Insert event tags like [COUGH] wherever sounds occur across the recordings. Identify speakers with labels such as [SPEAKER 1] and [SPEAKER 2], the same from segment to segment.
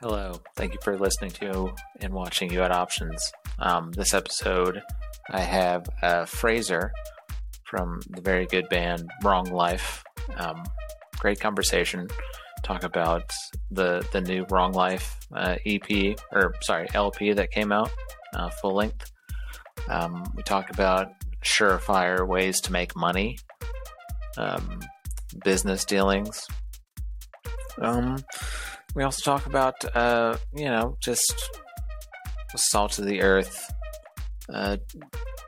[SPEAKER 1] Hello. Thank you for listening to and watching You Had Options. Um, this episode, I have uh, Fraser from the very good band Wrong Life. Um, great conversation. Talk about the the new Wrong Life uh, EP or sorry LP that came out, uh, full length. Um, we talk about surefire ways to make money, um, business dealings. Um, we also talk about, uh, you know, just salt of the earth, uh,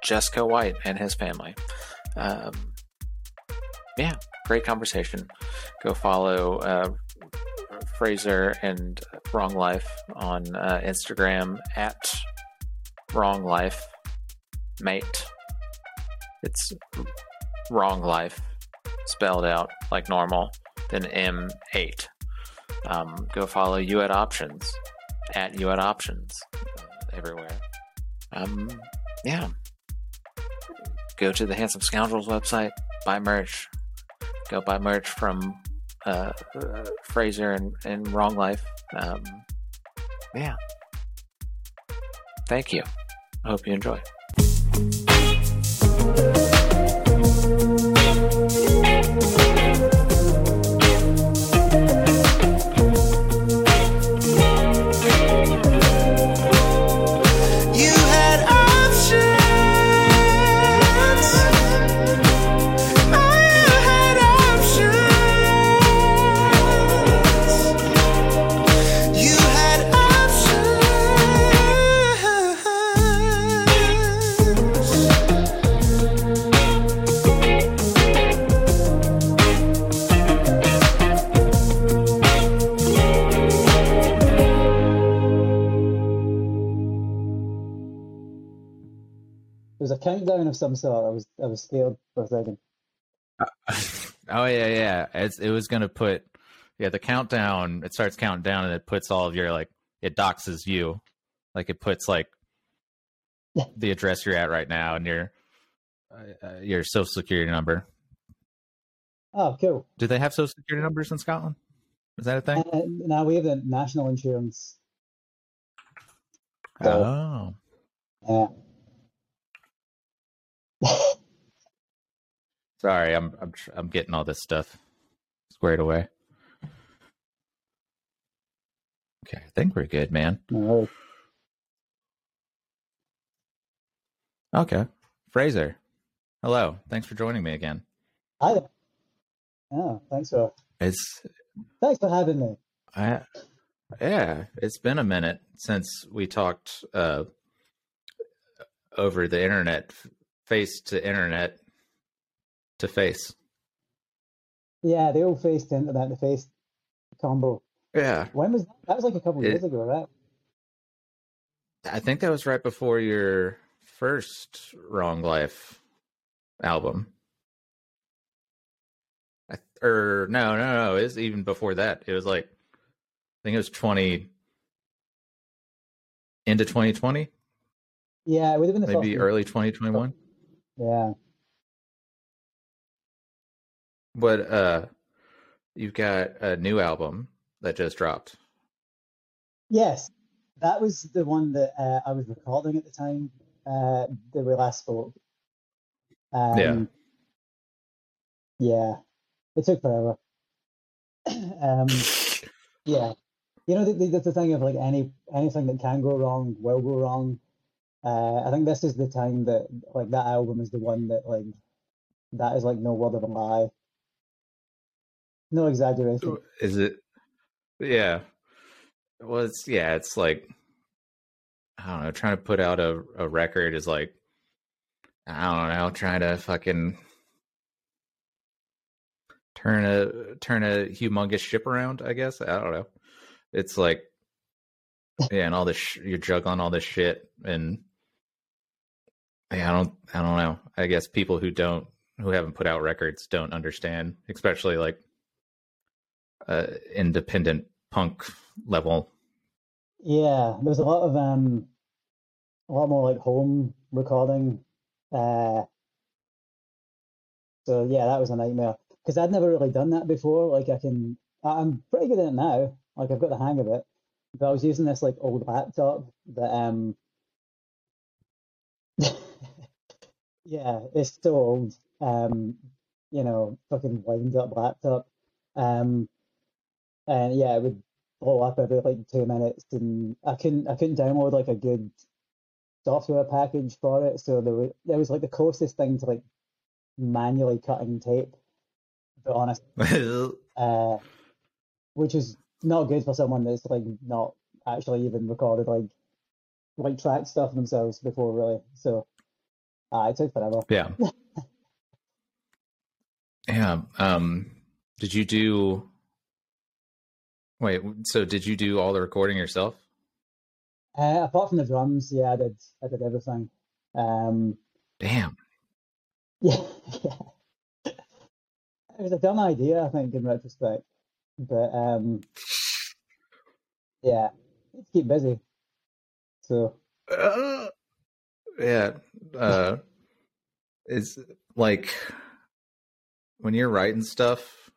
[SPEAKER 1] Jesco White and his family. Um, yeah, great conversation. Go follow uh, Fraser and Wrong Life on uh, Instagram at Wrong Life Mate. It's Wrong Life spelled out like normal, then M8. Um, go follow You Had Options at You Had Options uh, everywhere. Um, yeah. Go to the Handsome Scoundrels website, buy merch. Go buy merch from uh, uh, Fraser and, and Wrong Life. Um, yeah. Thank you. I hope you enjoy.
[SPEAKER 2] Was a countdown of some sort. I was I was scared for a second. [LAUGHS]
[SPEAKER 3] oh yeah, yeah. It's, it was gonna put yeah the countdown. It starts counting down and it puts all of your like it doxes you, like it puts like the address you're at right now and your uh, uh, your social security number.
[SPEAKER 2] Oh, cool.
[SPEAKER 3] Do they have social security numbers in Scotland? Is that a thing?
[SPEAKER 2] Uh, now we have the national insurance. So,
[SPEAKER 3] Oh,
[SPEAKER 2] yeah. [LAUGHS]
[SPEAKER 3] sorry. I'm I'm tr- I'm getting all this stuff squared away. Okay, I think we're good, man.
[SPEAKER 2] No,
[SPEAKER 3] Okay, Fraser. Hello. Thanks for joining me again.
[SPEAKER 2] Hi there. Yeah, thanks for
[SPEAKER 3] It's
[SPEAKER 2] thanks for having me.
[SPEAKER 3] I, yeah, it's been a minute since we talked uh, over the internet, face to internet to face.
[SPEAKER 2] Yeah, the old face to internet, the face combo.
[SPEAKER 3] Yeah,
[SPEAKER 2] When was that? That was like a couple of
[SPEAKER 3] It-
[SPEAKER 2] years ago, right?
[SPEAKER 3] I think that was right before your first Wrong Life album. I, or no, no, no, it was even before that. It was like I think it was twenty into twenty twenty,
[SPEAKER 2] Yeah, it would have been the
[SPEAKER 3] maybe
[SPEAKER 2] first.
[SPEAKER 3] early twenty twenty one.
[SPEAKER 2] Yeah.
[SPEAKER 3] But uh you've got a new album that just dropped.
[SPEAKER 2] Yes, that was the one that uh, I was recording at the time uh, that we last spoke. Um,
[SPEAKER 3] Yeah.
[SPEAKER 2] Yeah, it took forever. [CLEARS THROAT] um, yeah, you know, the, the, the thing of like any anything that can go wrong will go wrong. Uh, I think this is the time that like that album is the one that like that is like no word of a lie, no exaggeration.
[SPEAKER 3] Is it yeah. Well it's yeah, it's like I don't know, trying to put out a, a record is like I don't know, trying to fucking turn a turn a humongous ship around, I guess. I don't know. It's like yeah, and all this sh- you're juggling all this shit and yeah, I don't I don't know. I guess people who don't who haven't put out records don't understand, especially like uh independent punk level.
[SPEAKER 2] Yeah, there was a lot of um, a lot more like home recording. Uh, so yeah, that was a nightmare because I'd never really done that before. Like I can, I'm pretty good at it now. Like I've got the hang of it, but I was using this like old laptop that um yeah, it's still old. Um, you know, fucking wind up laptop. Um, and yeah, it would blow up every like two minutes, and I couldn't I couldn't download like a good software package for it. So there was there was like the closest thing to like manually cutting tape. But honest, [LAUGHS] uh, which is not good for someone that's like not actually even recorded like like track stuff themselves before really. So uh, it took forever.
[SPEAKER 3] yeah. [LAUGHS] Yeah. Um, did you do? Wait. So did you do all the recording yourself?
[SPEAKER 2] Uh, apart from the drums, yeah, I did I did everything. Um,
[SPEAKER 3] Damn. [LAUGHS]
[SPEAKER 2] yeah, yeah. [LAUGHS] It was a dumb idea, I think, in retrospect. But um, [SIGHS] yeah, keep busy. So
[SPEAKER 3] Uh, yeah. Uh, it's like when you're writing stuff.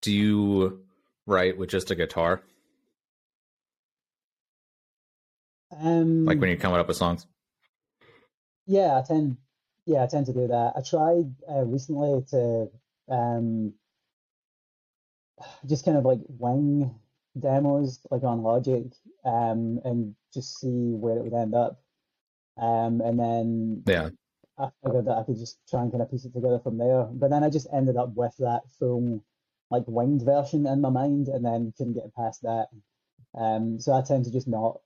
[SPEAKER 3] Do you write with just a guitar?
[SPEAKER 2] um,
[SPEAKER 3] Like when you're coming up with songs?
[SPEAKER 2] Yeah, I tend yeah, I tend to do that. I tried uh, recently to um just kind of like wing demos like on Logic um and just see where it would end up. Um and then
[SPEAKER 3] Yeah.
[SPEAKER 2] I figured that I could just try and kind of piece it together from there. But then I just ended up with that full like winged version in my mind and then couldn't get past that. Um so I tend to just not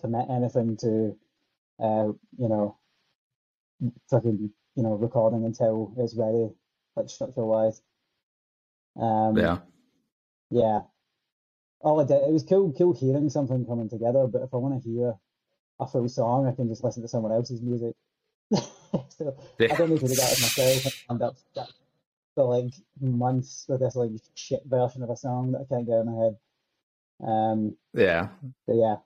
[SPEAKER 2] commit anything to uh, you know, fucking, you know, recording until it's ready, like structure wise. Um,
[SPEAKER 3] Yeah.
[SPEAKER 2] yeah. All I did, it was cool, cool hearing something coming together, but if I want to hear a full song, I can just listen to someone else's music. [LAUGHS] so I don't need to do that with myself and up for like months with this like shit version of a song that I can't get in my head. Um,
[SPEAKER 3] Yeah.
[SPEAKER 2] but yeah.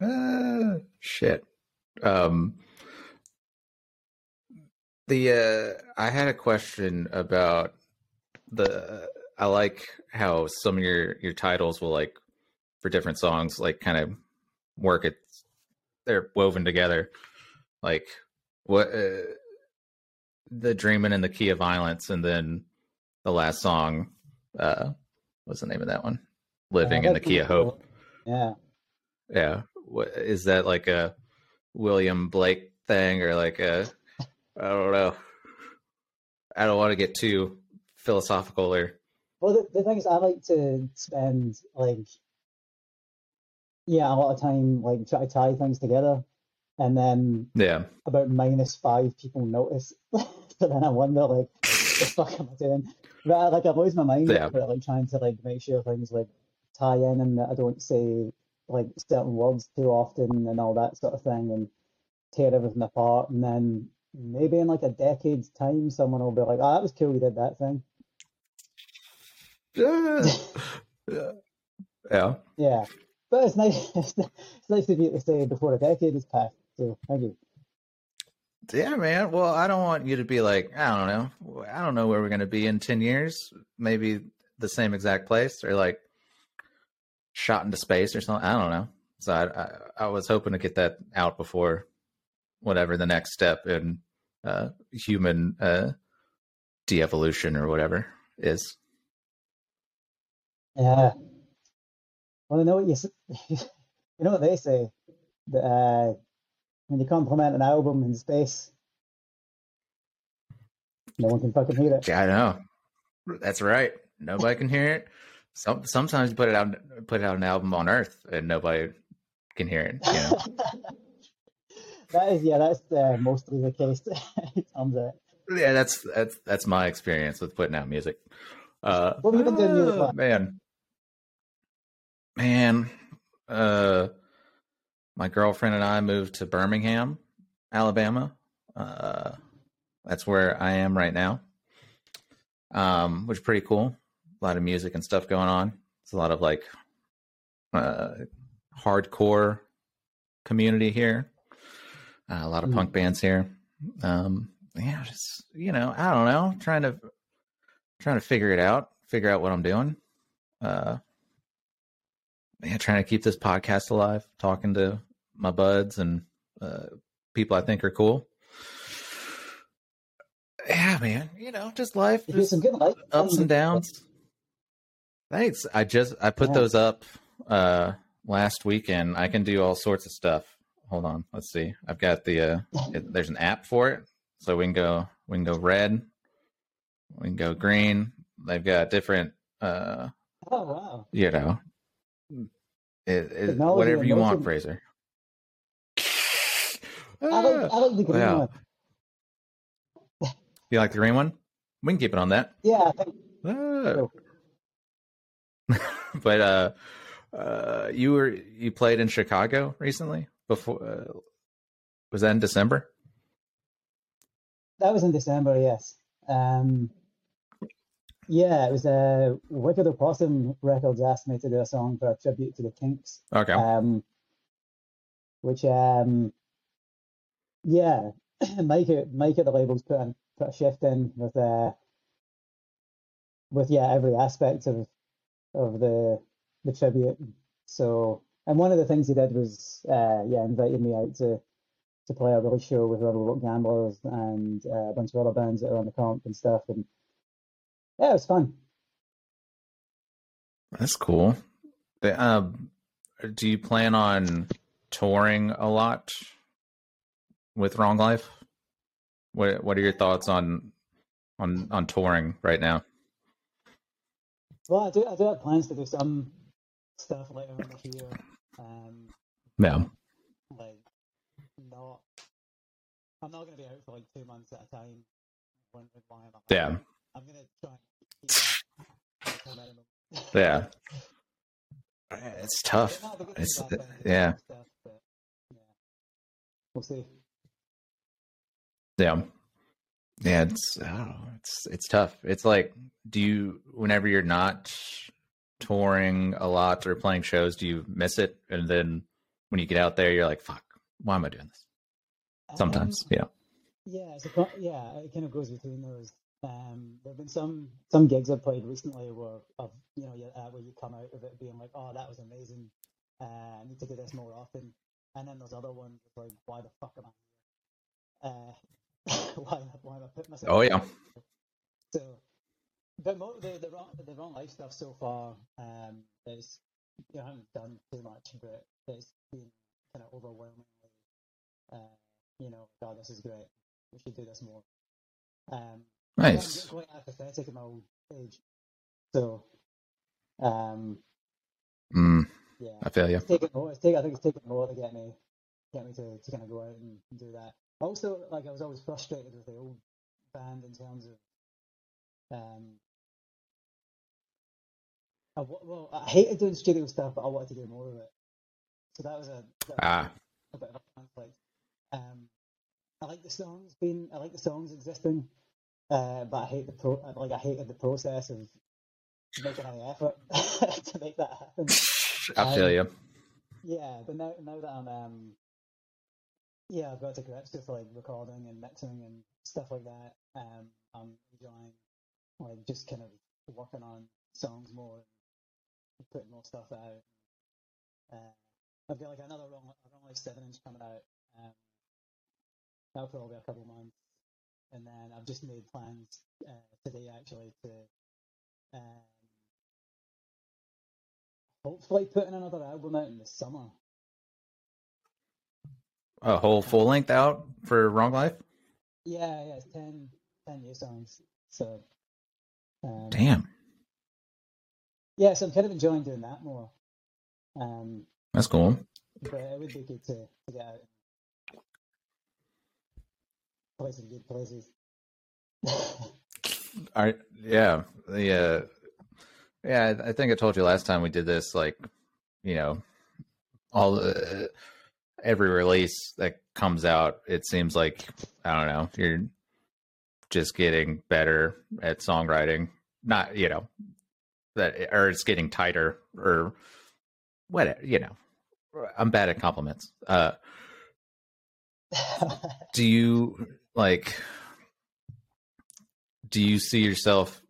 [SPEAKER 3] Uh, shit. Um, the uh, I had a question about the. I like how some of your your titles will like for different songs like kind of work it. They're woven together. Like what uh, the dreaming in the key of violence, and then the last song. Uh, what's the name of that one? Living
[SPEAKER 2] Uh,
[SPEAKER 3] in the key of hope.
[SPEAKER 2] Yeah.
[SPEAKER 3] Yeah. What is that like a William Blake thing or like a I don't know. I don't want to get too philosophical or
[SPEAKER 2] Well, the, the thing is, I like to spend like, yeah, a lot of time like try to tie things together, and then
[SPEAKER 3] yeah.
[SPEAKER 2] about minus five people notice. [LAUGHS] so then I wonder, like, what the fuck am I doing? But like, I lose my mind
[SPEAKER 3] Yeah.
[SPEAKER 2] about like trying to like make sure things like tie in and that I don't say like certain words too often and all that sort of thing, and tear everything apart, and then maybe in like a decade's time, someone will be like, "Oh, that was cool, you did that thing."
[SPEAKER 3] Yeah. [LAUGHS]
[SPEAKER 2] yeah. Yeah, but it's nice. [LAUGHS] It's, nice of you to say before a decade has passed. So thank you.
[SPEAKER 3] Yeah, man. Well, I don't want you to be like, I don't know. I don't know where we're going to be in 10 years. Maybe the same exact place or like shot into space or something. I don't know. So I, I, I was hoping to get that out before whatever the next step in uh, human uh, de-evolution or whatever is.
[SPEAKER 2] Yeah. Well, I know what you [LAUGHS] you know what they say that uh, when you compliment an album in space, no one can fucking hear it.
[SPEAKER 3] Yeah, I know. That's right. Nobody can hear it. Some sometimes you put it out put out an album on Earth and nobody can hear it. You know? [LAUGHS]
[SPEAKER 2] that is, yeah, that's uh, mostly the case. in terms of
[SPEAKER 3] yeah, that's that's that's my experience with putting out music. Uh,
[SPEAKER 2] What have you been doing music wise?
[SPEAKER 3] man? Man, uh, my girlfriend and I moved to Birmingham, Alabama. Uh, that's where I am right now. Um, which is pretty cool. A lot of music and stuff going on. It's a lot of like uh, hardcore community here. Uh, a lot of
[SPEAKER 2] Mhm.
[SPEAKER 3] punk bands here. Um, yeah, just you know, I don't know, trying to trying to figure it out, figure out what I'm doing. Uh, yeah, trying to keep this podcast alive, talking to my buds and uh, people I think are cool. Yeah, man. You know, just life, just
[SPEAKER 2] some good life.
[SPEAKER 3] ups and downs. Thanks. I just I put
[SPEAKER 2] Yeah.
[SPEAKER 3] those up uh last weekend. I can do all sorts of stuff. Hold on, let's see. I've got the uh [LAUGHS] it, there's an app for it. So we can go we can go red. We can go green. They've got different uh
[SPEAKER 2] Oh wow.
[SPEAKER 3] you know it, it, whatever you want. Fraser.
[SPEAKER 2] I like, I like the green
[SPEAKER 3] Wow.
[SPEAKER 2] one.
[SPEAKER 3] You like the green one? We can keep it on that.
[SPEAKER 2] Yeah,
[SPEAKER 3] Ah. [LAUGHS] but uh uh you were you played in chicago recently before uh, was that in december
[SPEAKER 2] That was in December, yes. Um, yeah, it was uh, Wicked Opossum Records asked me to do a song for a tribute to the Kinks.
[SPEAKER 3] okay
[SPEAKER 2] Um, which, um, yeah, [CLEARS THROAT] Mike, at- Mike at the labels put, in, put a shift in with, uh, with yeah, every aspect of of the the tribute. So, and one of the things he did was, uh, yeah, invited me out to to play a release show with Rebel Rock Gamblers and uh, a bunch of other bands that are on the comp and stuff. And yeah, it was fun.
[SPEAKER 3] that's cool The, um do you plan on touring a lot with wrong life what what are your thoughts on on on touring right now
[SPEAKER 2] Well, I do, I do have plans to do some stuff later in the year. Um,
[SPEAKER 3] yeah
[SPEAKER 2] like not, I'm not going to be out for like two months at a time. When, when I'm at
[SPEAKER 3] yeah.
[SPEAKER 2] I'm going to try and keep that to a minimum.
[SPEAKER 3] yeah [LAUGHS] it's tough
[SPEAKER 2] It might be good to
[SPEAKER 3] it's
[SPEAKER 2] get back on and do
[SPEAKER 3] yeah
[SPEAKER 2] Stuff, but, yeah. We'll see.
[SPEAKER 3] Yeah. Yeah, it's I don't know, it's it's tough. It's like do you whenever you're not touring a lot or playing shows, do you miss it? And then when you get out there you're like, fuck, why am I doing this? Sometimes.
[SPEAKER 2] Um,
[SPEAKER 3] Yeah.
[SPEAKER 2] Yeah, co- yeah, it kind of goes between those. Um, there have been some some gigs I've played recently where of you know uh, where you come out of it being like, oh, that was amazing. Uh, I need to do this more often. And then there's other ones like, why the fuck am I? Uh, [LAUGHS] why why am I putting myself?
[SPEAKER 3] Oh, yeah.
[SPEAKER 2] So, but mo- the the wrong the wrong life stuff so far um is you know, I haven't done too much, but it's been kind of overwhelmingly. Uh, you know, God, this is great. We should do this more. Um, I'm
[SPEAKER 3] Nice.
[SPEAKER 2] quite apathetic at my old age, so um,
[SPEAKER 3] Mm,
[SPEAKER 2] yeah,
[SPEAKER 3] I feel you.
[SPEAKER 2] it's taken. more- It's taken. I think it's taken more to get me, get me to, to kind of go out and do that. Also, like I was always frustrated with the old band in terms of, um, I, wa- well, I hated doing studio stuff, but I wanted to do more of it. So that was a, that was
[SPEAKER 3] Ah.
[SPEAKER 2] a bit of a conflict. Um, I like the songs being, I like the songs existing, uh, but I hate the pro, like I hated the process of making any effort [LAUGHS] to make that happen. [LAUGHS]
[SPEAKER 3] I feel
[SPEAKER 2] Um,
[SPEAKER 3] you.
[SPEAKER 2] Yeah, but now now that I'm um yeah, I've got to grips with like recording and mixing and stuff like that. Um I'm enjoying like just kind of working on songs more and putting more stuff out. Uh, I've got like another wrong wrong like seven inch coming out. Um that'll probably be a couple of months. And then I've just made plans uh, today actually to um hopefully putting another album out in the summer.
[SPEAKER 3] A whole full length out for Wrong Life?
[SPEAKER 2] Yeah, yeah, it's 10, 10 new songs. So, um,
[SPEAKER 3] Damn.
[SPEAKER 2] yeah, so I'm kind of enjoying doing that more. Um,
[SPEAKER 3] That's cool.
[SPEAKER 2] but it would be good to, to get out some good.
[SPEAKER 3] I [LAUGHS] yeah the uh, yeah I think I told you last time we did this like you know all the every release that comes out it seems like I don't know you're just getting better at songwriting not you know that or it's getting tighter or whatever you know I'm bad at compliments uh [LAUGHS] do you like do you see yourself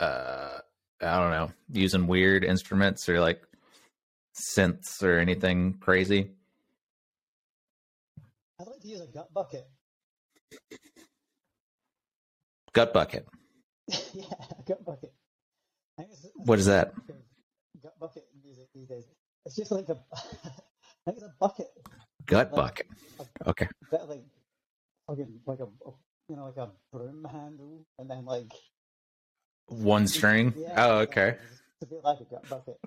[SPEAKER 3] uh i don't know using weird instruments or like synths or anything crazy?
[SPEAKER 2] I'd like to use a gut bucket.
[SPEAKER 3] Gut bucket. [LAUGHS]
[SPEAKER 2] yeah, a gut bucket. I think it's, it's
[SPEAKER 3] What is that?
[SPEAKER 2] Gut bucket music these days. It's just like a, [LAUGHS] it's a bucket,
[SPEAKER 3] Gut
[SPEAKER 2] Like-
[SPEAKER 3] bucket. Okay.
[SPEAKER 2] a bit like like a, a you know like a broom handle, and then like
[SPEAKER 3] One string.
[SPEAKER 2] yeah,
[SPEAKER 3] Oh, okay.
[SPEAKER 2] It's a bit like a gut bucket.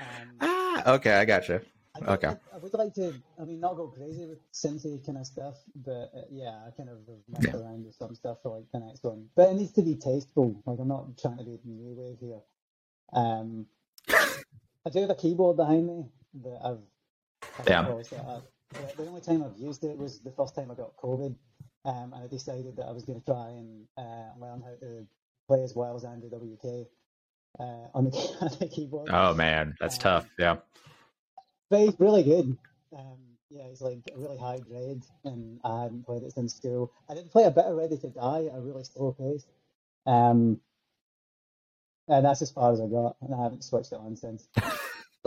[SPEAKER 2] Um,
[SPEAKER 3] Ah, okay. I gotcha.
[SPEAKER 2] I
[SPEAKER 3] Okay.
[SPEAKER 2] I, I would like to. I mean, not go crazy with synthy kind of stuff, but uh, yeah, I kind of messed
[SPEAKER 3] Yeah.
[SPEAKER 2] around with some stuff for like the next one. But it needs to be tasteful. Like I'm not trying to be new wave here. Um, I do have a keyboard behind me that I've. I've
[SPEAKER 3] Yeah.
[SPEAKER 2] always set up. The- The only time I've used it was the first time I got COVID, um, and I decided that I was going to try and uh, learn how to play as well as Andrew WK uh, on the, [LAUGHS] on the keyboard.
[SPEAKER 3] Oh man, that's tough. Yeah.
[SPEAKER 2] But he's really good. Um, yeah, he's like a really high grade, and I hadn't played it since school. I did play a bit of Ready to Die at a really slow pace. Um, and that's as far as I got, and I haven't switched it on since. [LAUGHS]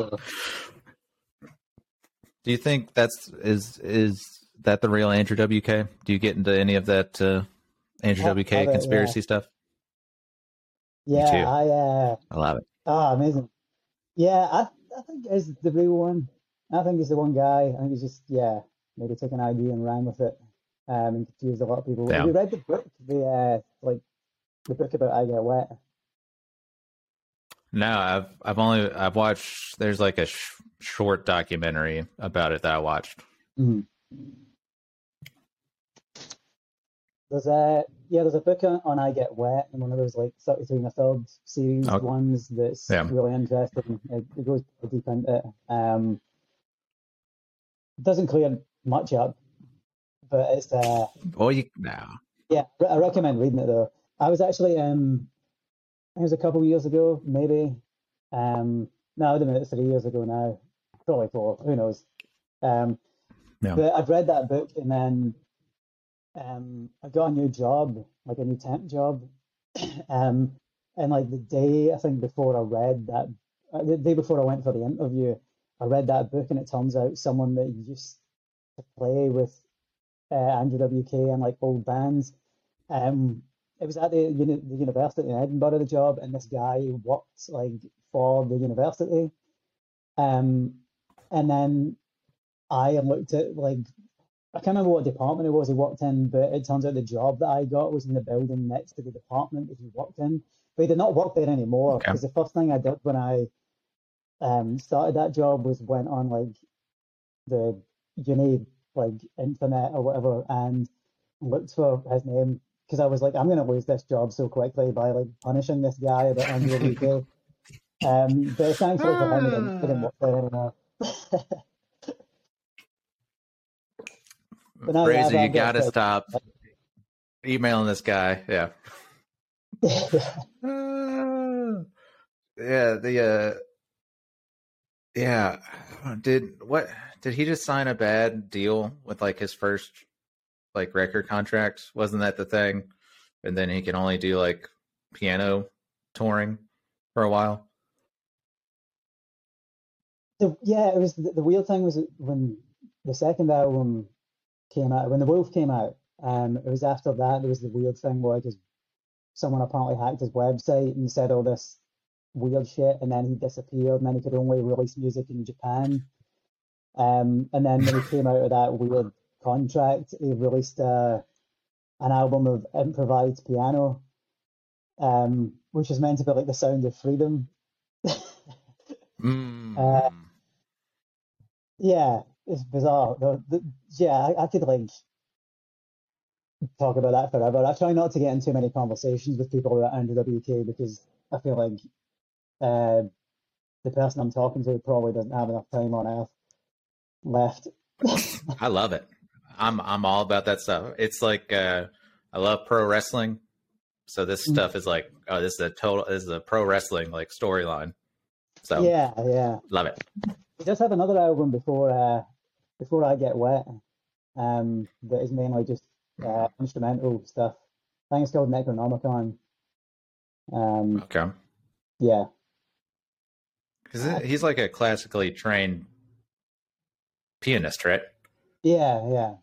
[SPEAKER 3] Do you think that's is is that the real Andrew WK? Do you get into any of that uh, Andrew
[SPEAKER 2] Have-
[SPEAKER 3] WK
[SPEAKER 2] it,
[SPEAKER 3] conspiracy stuff?
[SPEAKER 2] Yeah,
[SPEAKER 3] too.
[SPEAKER 2] I uh,
[SPEAKER 3] I love it.
[SPEAKER 2] oh amazing. Yeah, I I think is the real one. I think he's the one guy. I think he's just yeah, maybe took an idea and ran with it, um, and confused a lot of people.
[SPEAKER 3] Yeah.
[SPEAKER 2] Have you read the book? The uh, like the book about I Get Wet.
[SPEAKER 3] No, I've I've only I've watched. There's like a sh- short documentary about it that I watched.
[SPEAKER 2] Mhm. There's a yeah, there's a book on, on I Get Wet, and one of those like 33 and a third series
[SPEAKER 3] Okay.
[SPEAKER 2] ones that's
[SPEAKER 3] Yeah.
[SPEAKER 2] really interesting. It, it goes deep into it. Um, doesn't clear much up, but it's uh
[SPEAKER 3] Well, you no.
[SPEAKER 2] yeah, I recommend reading it though. I was actually um, it was a couple of years ago, maybe. Um, no, wait a it's three years ago now, probably four. Who knows? Um,
[SPEAKER 3] Yeah.
[SPEAKER 2] but I'd read that book and then um, I got a new job, like a new temp job. [CLEARS THROAT] um, and like the day I think before I read that, uh, the day before I went for the interview, I read that book and it turns out someone that used to play with uh, Andrew WK and like old bands. Um, it was at the, uni- the university in Edinburgh, the job, and this guy worked like for the university. Um, and then I looked at like I can't remember what department it was he worked in, but it turns out the job that I got was in the building next to the department that he worked in. But he did not work there anymore
[SPEAKER 3] Okay.
[SPEAKER 2] because the first thing I did when I um, started that job was went on like the uni like internet or whatever and looked for his name because I was like, I'm gonna lose this job so quickly by like punishing this guy about the UK. Um, but thankfully for him, he didn't, he didn't work there anymore. [LAUGHS] But no, yeah,
[SPEAKER 3] Fraser, you
[SPEAKER 2] got
[SPEAKER 3] got to stop emailing this guy. Yeah. Uh, [LAUGHS] yeah, the uh yeah, did what did he just sign a bad deal with like his first like record contract? Wasn't that the thing? And then he can only do like piano touring for a while.
[SPEAKER 2] The, yeah, it was the, the weird thing was when the second album came out, when the Wolf came out, um, it was after that there was the weird thing where because someone apparently hacked his website and said all this weird shit, and then he disappeared, and then he could only release music in Japan. Um, and then when he came out of that weird contract, he released uh, an album of improvised piano, um, which is meant to be like the sound of freedom. [LAUGHS]
[SPEAKER 3] Mm.
[SPEAKER 2] Uh, Yeah, it's bizarre. The, the, yeah, I, I could like talk about that forever. I try not to get in too many conversations with people about Andrew WK because I feel like uh, the person I'm talking to probably doesn't have enough time on earth left.
[SPEAKER 3] I love it. I'm I'm all about that stuff. It's like uh I love pro wrestling. So this
[SPEAKER 2] Mm.
[SPEAKER 3] stuff is like oh this is a total this is a pro wrestling like storyline. So
[SPEAKER 2] Yeah, yeah.
[SPEAKER 3] love it.
[SPEAKER 2] He does have another album before uh, before I Get Wet, um, that is mainly just uh, instrumental stuff. I think it's called Necronomicon. Um,
[SPEAKER 3] Okay.
[SPEAKER 2] yeah.
[SPEAKER 3] Because he's like a classically trained pianist, right?
[SPEAKER 2] Yeah, yeah.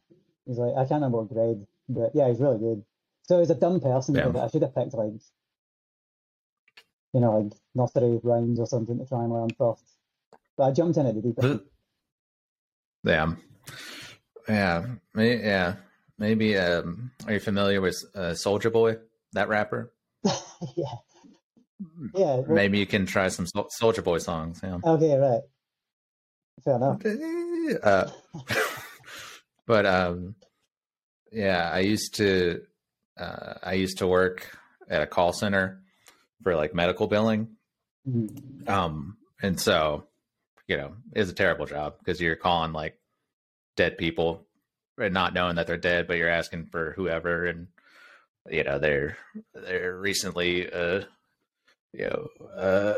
[SPEAKER 2] He's like I can't remember what grade, but yeah, he's really good. So he's a dumb person.
[SPEAKER 3] Yeah.
[SPEAKER 2] but I should have picked like, you know, like nursery rhymes or something to try and learn first. I jumped in at the deep end.
[SPEAKER 3] Yeah, yeah, yeah. Maybe. Um, are you familiar with uh, Soulja Boy, that rapper? [LAUGHS]
[SPEAKER 2] yeah, yeah.
[SPEAKER 3] Maybe you can try some Sol- Soulja Boy songs. Yeah.
[SPEAKER 2] Okay, right. Fair enough.
[SPEAKER 3] Uh, [LAUGHS] but um, yeah, I used to. Uh, I used to work at a call center for like medical billing,
[SPEAKER 2] Mhm.
[SPEAKER 3] Um, and so, you know, is a terrible job because you're calling like dead people and not knowing that they're dead, but you're asking for whoever, and you know, they're they're recently, uh, you know, uh,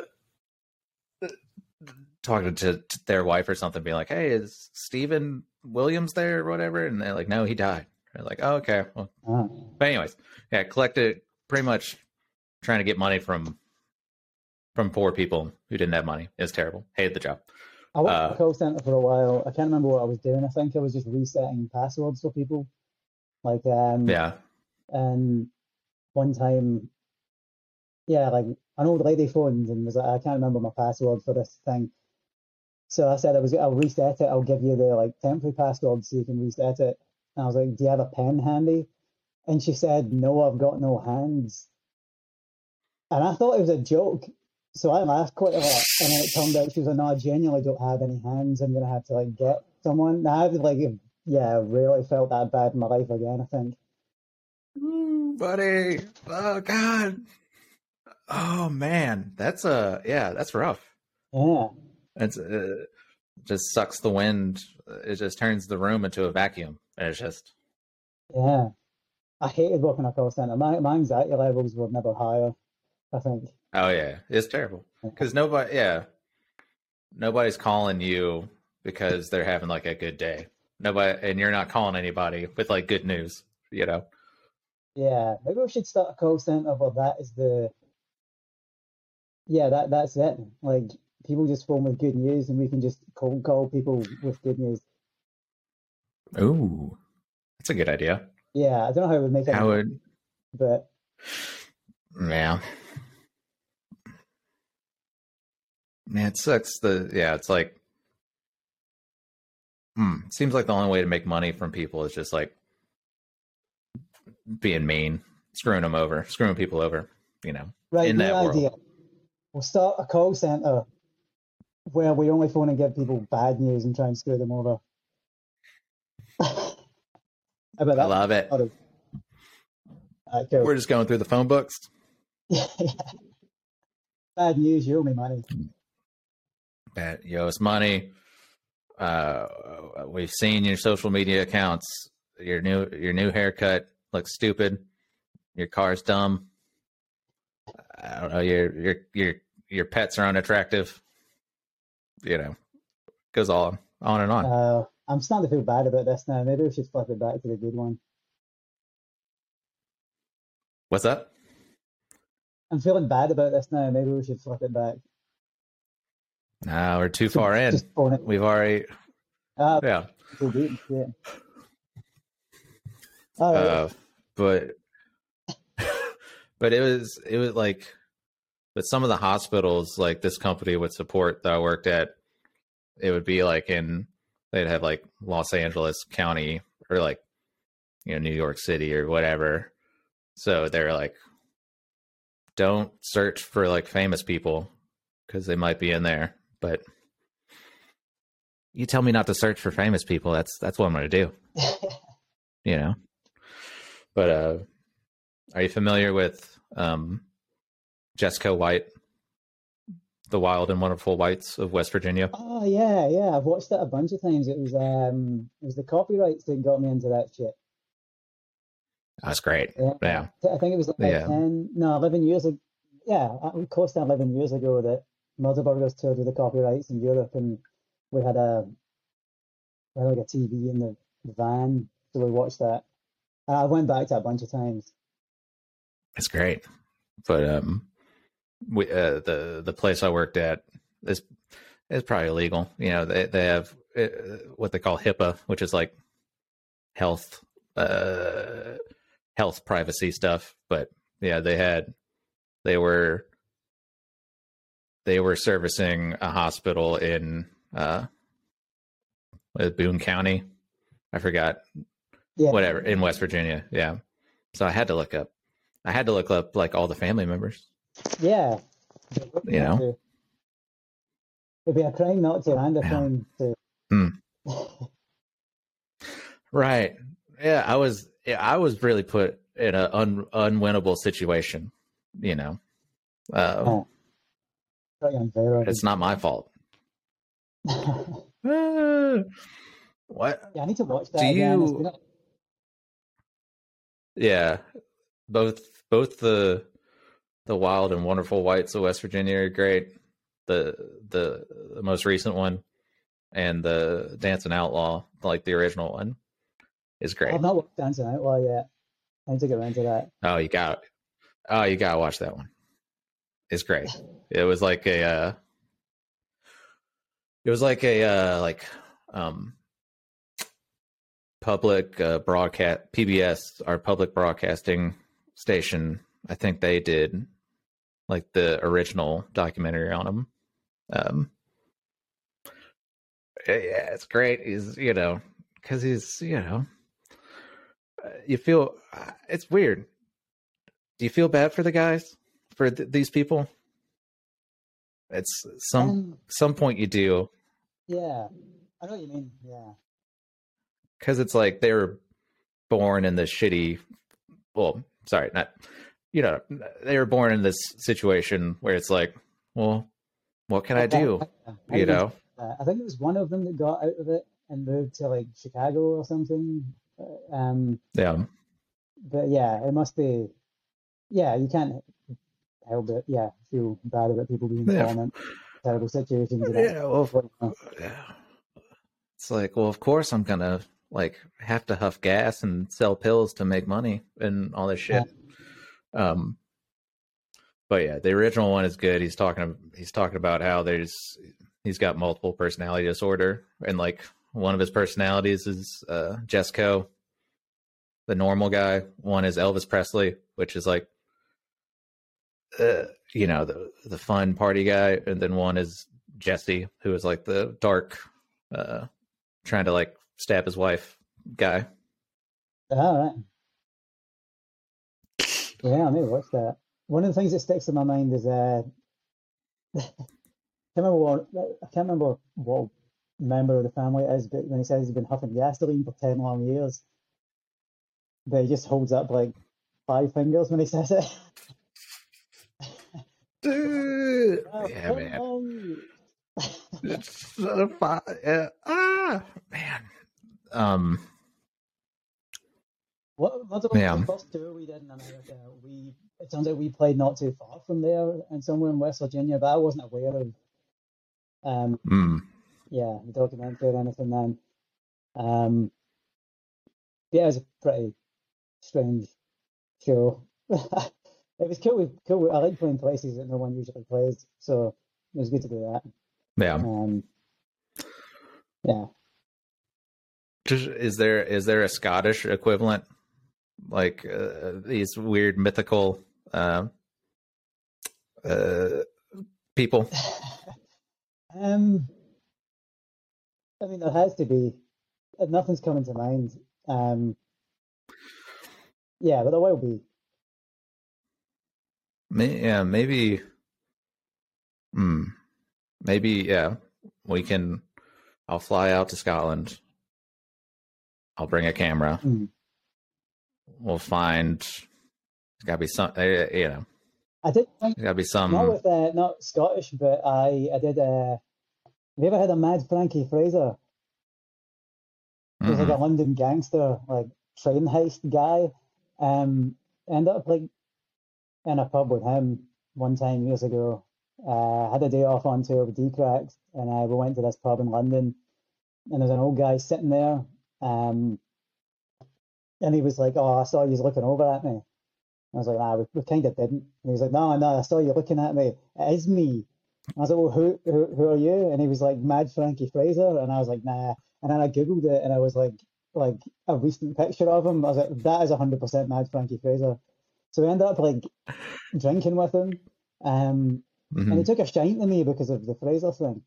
[SPEAKER 3] talking to, to their wife or something, being like, "Hey, is Stephen Williams there or whatever?" And they're like, "No, he died." They're like, "Oh, okay." Well,
[SPEAKER 2] Ah.
[SPEAKER 3] but anyways, yeah, collected pretty much trying to get money from from poor people who didn't have money. It was terrible. Hated the job.
[SPEAKER 2] I worked
[SPEAKER 3] Uh,
[SPEAKER 2] at a call center for a while. I can't remember what I was doing. I think I was just resetting passwords for people. Like, um,
[SPEAKER 3] Yeah.
[SPEAKER 2] and one time, yeah, like an old lady phoned and was like, I can't remember my password for this thing. So I said I was, I'll reset it. I'll give you the like temporary password so you can reset it. And I was like, Do you have a pen handy? And she said, No, I've got no hands. And I thought it was a joke. So I laughed quite a lot. And then it turned out she was like, No, I genuinely don't have any hands. I'm gonna have to like get someone. Now I've like yeah, really felt that bad in my life again, I think.
[SPEAKER 3] Ooh, buddy. Oh God. Oh man, that's uh yeah, that's rough.
[SPEAKER 2] Yeah.
[SPEAKER 3] It's uh, just sucks the wind. It just turns the room into a vacuum, and it's just
[SPEAKER 2] Yeah. I hated working at a call center. My my anxiety levels were never higher, I think.
[SPEAKER 3] Oh yeah, it's terrible because nobody yeah, nobody's calling you because they're having like a good day. Nobody, and you're not calling anybody with like good news. You know.
[SPEAKER 2] Yeah. Maybe we should start a call center where that is the Yeah, that that's it. Like people just phone with good news and we can just call call people with good news.
[SPEAKER 3] Ooh, that's a good idea.
[SPEAKER 2] Yeah, I don't know how it would make it
[SPEAKER 3] How would
[SPEAKER 2] but
[SPEAKER 3] Yeah. Man, it sucks. The yeah, it's like, hmm, seems like the only way to make money from people is just like being mean, screwing them over, screwing people over. You know,
[SPEAKER 2] right,
[SPEAKER 3] in that world.
[SPEAKER 2] idea. We'll start a call center where we only phone and give people bad news and try and screw them over. [LAUGHS]
[SPEAKER 3] I love it.
[SPEAKER 2] Alright, cool.
[SPEAKER 3] We're just going through the phone books.
[SPEAKER 2] Yeah. [LAUGHS] Bad news, you owe me money.
[SPEAKER 3] That you owe us money. Uh, we've seen your social media accounts. Your new your new haircut looks stupid. Your car's dumb. I don't know. Your your your your pets are unattractive. You know, goes on on and on.
[SPEAKER 2] Uh, I'm starting to feel bad about this now. Maybe we should flip it back to the good one.
[SPEAKER 3] What's up?
[SPEAKER 2] I'm feeling bad about this now. Maybe we should flip it back.
[SPEAKER 3] No, we're too far in.
[SPEAKER 2] Just phone it.
[SPEAKER 3] We've already
[SPEAKER 2] Ah,
[SPEAKER 3] yeah.
[SPEAKER 2] Yeah. All right.
[SPEAKER 3] Uh, but [LAUGHS] but it was it was like but some of the hospitals like this company would support that I worked at it would be like in they'd have like Los Angeles County or like you know New York City or whatever so they're like don't search for like famous people because they might be in there but you tell me not to search for famous people that's that's what I'm going to do [LAUGHS] you know but uh are you familiar with um Jesco White the wild and wonderful whites of West Virginia
[SPEAKER 2] oh yeah, yeah. I've watched that a bunch of times. It was um, it was the copyrights that got me into that shit.
[SPEAKER 3] that's great
[SPEAKER 2] Yeah.
[SPEAKER 3] yeah
[SPEAKER 2] I think it was like
[SPEAKER 3] Yeah.
[SPEAKER 2] 10, no, 11 years ago. Yeah, close to 11 years ago that Murderburgers toured with the copyrights in Europe and we had a, we had like a TV in the van, so we watched that. And I went back to a bunch of times.
[SPEAKER 3] it's great but um we uh the the place I worked at is is probably illegal. You know, they they have uh, what they call HIPAA, which is like health uh health privacy stuff. But yeah, they had they were they were servicing a hospital in uh uh, Boone County. I forgot
[SPEAKER 2] Yeah.
[SPEAKER 3] whatever in West Virginia. Yeah. So I had to look up. I had to look up like all the family members.
[SPEAKER 2] Yeah.
[SPEAKER 3] You know?
[SPEAKER 2] It'd be a crime not to and a
[SPEAKER 3] Yeah.
[SPEAKER 2] crime to.
[SPEAKER 3] Hmm. [LAUGHS] Right. Yeah, I was yeah, I was really put in an un, unwinnable situation, you know. Uh,
[SPEAKER 2] Oh.
[SPEAKER 3] It's not my fault. [LAUGHS] what? yeah.
[SPEAKER 2] I need to watch that
[SPEAKER 3] Do
[SPEAKER 2] again.
[SPEAKER 3] You-
[SPEAKER 2] been
[SPEAKER 3] Yeah. Both both the the wild and wonderful whites of West Virginia are great. The the, the most recent one and the Dancing Outlaw, like the original one, is great.
[SPEAKER 2] I've not watched Dancing Outlaw yet. I need to get around to that.
[SPEAKER 3] Oh, you got Oh, you got to watch that one. It's great. It was like a uh it was like a uh like um public uh, broadcast PBS our public broadcasting station. I think they did like the original documentary on him. Um yeah, yeah, it's great. He's, you know, cuz he's, you know, uh, you feel uh, it's weird do you feel bad for the guys for th- these people it's some
[SPEAKER 2] Um,
[SPEAKER 3] some point you do
[SPEAKER 2] yeah, I know what you mean. Yeah,
[SPEAKER 3] because it's like they were born in this shitty well sorry not you know they were born in this situation where it's like well what can i do
[SPEAKER 2] I
[SPEAKER 3] you
[SPEAKER 2] think-
[SPEAKER 3] know
[SPEAKER 2] uh, I think it was one of them that got out of it and moved to like Chicago or something. Uh, Um,
[SPEAKER 3] yeah
[SPEAKER 2] but yeah, it must be. Yeah, you can't help it. Yeah, feel bad about people being
[SPEAKER 3] Yeah.
[SPEAKER 2] in terrible situations.
[SPEAKER 3] yeah well
[SPEAKER 2] uh,
[SPEAKER 3] yeah. it's like well of course i'm gonna like have to huff gas and sell pills to make money and all this shit um but yeah the original one is good he's talking he's talking about how there's he's got multiple personality disorder and like one of his personalities is uh jesco the normal guy one is elvis presley which is like uh, you know the the fun party guy and then one is jesse who is like the dark uh trying to like stab his wife guy
[SPEAKER 2] All right. Yeah, I may watch that. One of the things that sticks in my mind is uh, [LAUGHS] I can't remember what I can't remember what member of the family it is, but when he says he's been huffing gasoline for ten long years, but he just holds up like five fingers when he says it. [LAUGHS] Oh,
[SPEAKER 3] yeah
[SPEAKER 2] come
[SPEAKER 3] man
[SPEAKER 2] on.
[SPEAKER 3] It's so fun. Yeah. Ah, man. Um.
[SPEAKER 2] What was it
[SPEAKER 3] Yeah.
[SPEAKER 2] the first tour we did in America? We it turns out we played not too far from there and somewhere in West Virginia, but I wasn't aware of um
[SPEAKER 3] mm,
[SPEAKER 2] yeah, the documentary or anything then. Um yeah, it was a pretty strange show. [LAUGHS] it was cool with cool. I like playing places that no one usually plays, so it was good to do that.
[SPEAKER 3] yeah.
[SPEAKER 2] Um yeah.
[SPEAKER 3] Just, is there is there a Scottish equivalent, like uh, these weird mythical uh, uh, people? [SIGHS]
[SPEAKER 2] Um, I mean, there has to be. Nothing's coming to mind. Um, yeah, but there will be.
[SPEAKER 3] May, yeah, maybe. Hmm. Maybe yeah. We can. I'll fly out to Scotland. I'll bring a camera.
[SPEAKER 2] Mm.
[SPEAKER 3] We'll find. There's got to be some. uh, You know.
[SPEAKER 2] I did think
[SPEAKER 3] There's got to be some.
[SPEAKER 2] not with uh, not Scottish, but I I did. Uh, have you ever had a Mad Frankie Fraser? He was like
[SPEAKER 3] Mhm.
[SPEAKER 2] a London gangster, like train heist guy. Um, ended up like in a pub with him one time years ago. Uh, had a day off on tour with D-Cracks, and uh, we went to this pub in London, and there's an old guy sitting there, um, and he was like, "Oh, I saw you looking over at me." I was like, "Ah, we, we kind of didn't." And he was like, "No, no, I saw you looking at me. It is me." I was like, well, who, who who are you? And he was like, Mad Frankie Fraser, and I was like, nah. And then I googled it, and I was like, like a recent picture of him. I was like, that is hundred percent Mad Frankie Fraser. So we ended up like drinking with him, um, and he
[SPEAKER 3] Mhm.
[SPEAKER 2] took a shine to me because of the Fraser thing.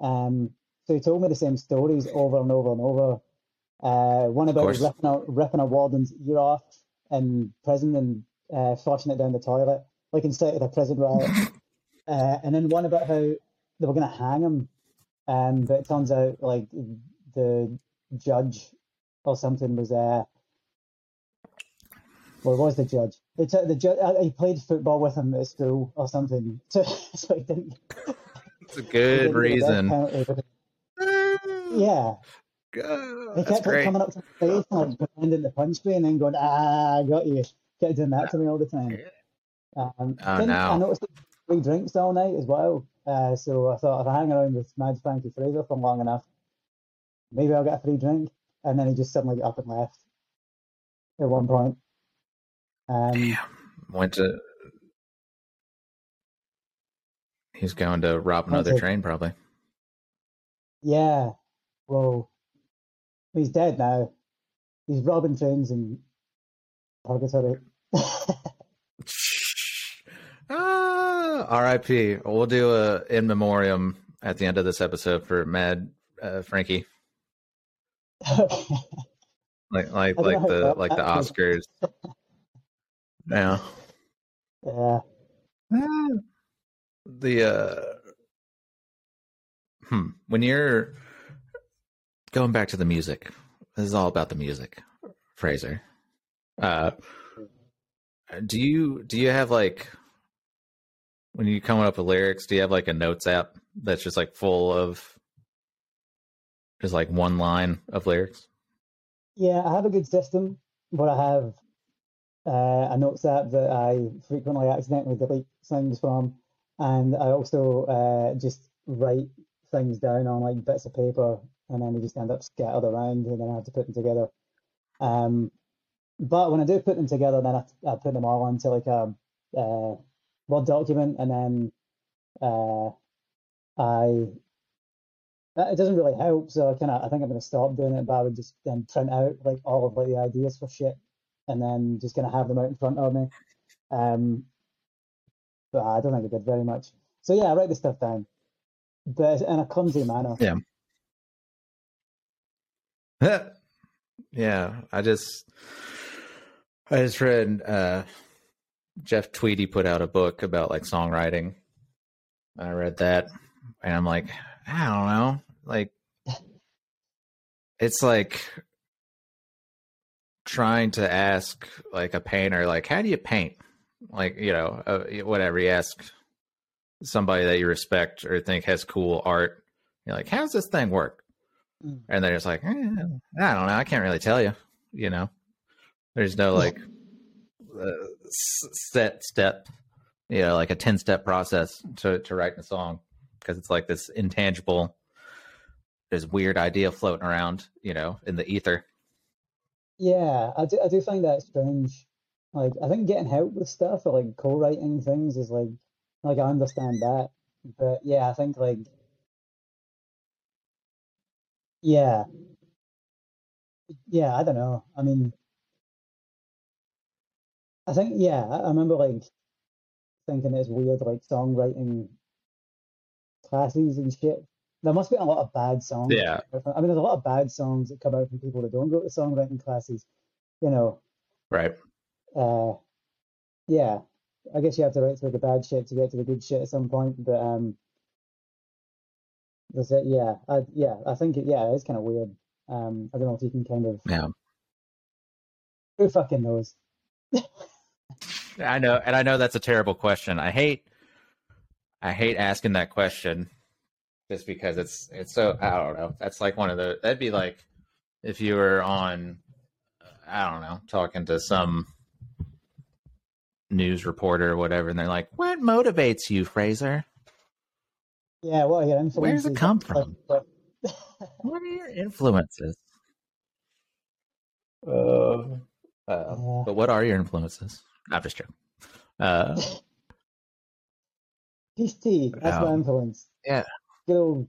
[SPEAKER 2] Um, so he told me the same stories over and over and over. Uh, one about ripping a, ripping a warden's ear off in prison and uh, flushing it down the toilet, like inside of a prison riot. [LAUGHS] uh, and then one about how they were going to hang him, um, but it turns out like the judge or something was uh, well, it was the judge. They took the judge. He played football with him at school or something, so, [LAUGHS] so he didn't.
[SPEAKER 3] It's a good
[SPEAKER 2] didn't get the death
[SPEAKER 3] reason.
[SPEAKER 2] yeah,
[SPEAKER 3] God,
[SPEAKER 2] he kept like, coming up to my face and like pretending to punch me and then going, ah, I got you. Kept doing that to me all the time. Um,
[SPEAKER 3] Oh,
[SPEAKER 2] then I noticed free drinks all night as well. Uh, so I thought if I hang around with Mad Frankie Fraser for long enough, maybe I'll get a free drink. And then he just suddenly got up and left at one point. Um,
[SPEAKER 3] Went to. He's going to rob another train, probably.
[SPEAKER 2] yeah, well, he's dead now. He's robbing trains in purgatory. [LAUGHS]
[SPEAKER 3] Ah, R.I.P. We'll do a in memoriam at the end of this episode for Mad uh, Frankie, [LAUGHS] like like like the like the
[SPEAKER 2] that [LAUGHS]
[SPEAKER 3] Oscars. Yeah.
[SPEAKER 2] yeah.
[SPEAKER 3] the uh hmm when you're going back to the music this is all about the music fraser uh do you do you have like when you coming up with lyrics do you have like a notes app that's just like full of just like one line of lyrics
[SPEAKER 2] Yeah, I have a good system, but I have uh, a notes app that I frequently accidentally delete things from, and I also uh, just write things down on like bits of paper, and then they just end up scattered around, and then I have to put them together. Um, but when I do put them together, then I, I put them all into like a uh, Word document, and then uh, I it doesn't really help. So I kind of I think I'm going to stop doing it, but I would just then print out like all of like the ideas for shit, and then just going to have them out in front of me. Um, but I don't think I did very much. So yeah, I write the stuff down, but in a clumsy manner.
[SPEAKER 3] Yeah. yeah, I just I just read uh Jeff Tweedy put out a book about like songwriting. I read that and I'm like, I don't know. Like [LAUGHS] it's like trying to ask like a painter like how do you paint? Like, you know, uh, whatever you ask somebody that you respect or think has cool art. You're like, how does this thing work?
[SPEAKER 2] Mm.
[SPEAKER 3] and they're just like, eh, I don't know, I can't really tell you. You know, there's no like uh, set step, you know, like a ten step process to to writing a song because it's like this intangible, this weird idea floating around, you know, in the ether.
[SPEAKER 2] Yeah, I do, I do find that strange. Like, I think getting help with stuff or like co-writing things is like, like I understand that, but yeah, I think like, yeah, yeah, I don't know. I mean, I think yeah, I I remember like thinking it's weird like songwriting classes and shit. There must be a lot of bad songs.
[SPEAKER 3] Yeah.
[SPEAKER 2] come out from- I mean, there's a lot of bad songs that come out from people that don't go to songwriting classes. You know,
[SPEAKER 3] Right.
[SPEAKER 2] uh, yeah, I guess you have to write through the bad shit to get to the good shit at some point. But um, that's it. Yeah, I, yeah, I think it, yeah, it's kind of weird. Um, I don't know if you can kind of
[SPEAKER 3] Yeah.
[SPEAKER 2] who fucking knows.
[SPEAKER 3] I know, and I know that's a terrible question. I hate, I hate asking that question, just because it's it's so I don't know. That's like one of the that'd be like if you were on, I don't know, talking to some news reporter or whatever, and they're like, "What motivates you, Fraser?
[SPEAKER 2] Yeah, [LAUGHS] what are your influences?
[SPEAKER 3] Where's it come
[SPEAKER 2] Like,
[SPEAKER 3] from?
[SPEAKER 2] like-
[SPEAKER 3] What are your influences?" Uh, uh,
[SPEAKER 2] Yeah.
[SPEAKER 3] but what are your influences? I'm just joking. Uh, [LAUGHS]
[SPEAKER 2] Peace tea. That's my
[SPEAKER 3] Um,
[SPEAKER 2] influence.
[SPEAKER 1] yeah.
[SPEAKER 2] Good old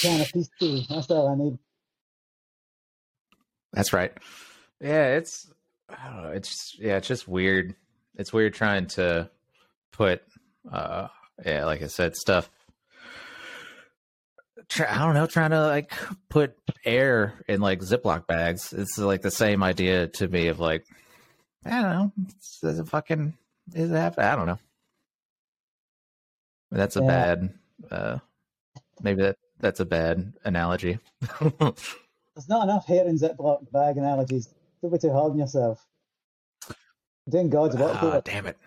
[SPEAKER 2] can of peace tea. That's all I need.
[SPEAKER 3] That's right. Yeah, it's I don't know, it's yeah, it's just weird. It's weird trying to put uh yeah, like I said, stuff try, I don't know, trying to like put air in like Ziploc bags. It's like the same idea to me of like I don't know. It's, it's a fucking is that I don't know. That's a
[SPEAKER 2] Yeah.
[SPEAKER 3] bad uh maybe that that's a bad analogy. [LAUGHS]
[SPEAKER 2] There's not enough hair in Ziploc bag analogies. Don't be too hard on yourself. You're doing God's work
[SPEAKER 3] Ah,
[SPEAKER 2] here.
[SPEAKER 3] damn it.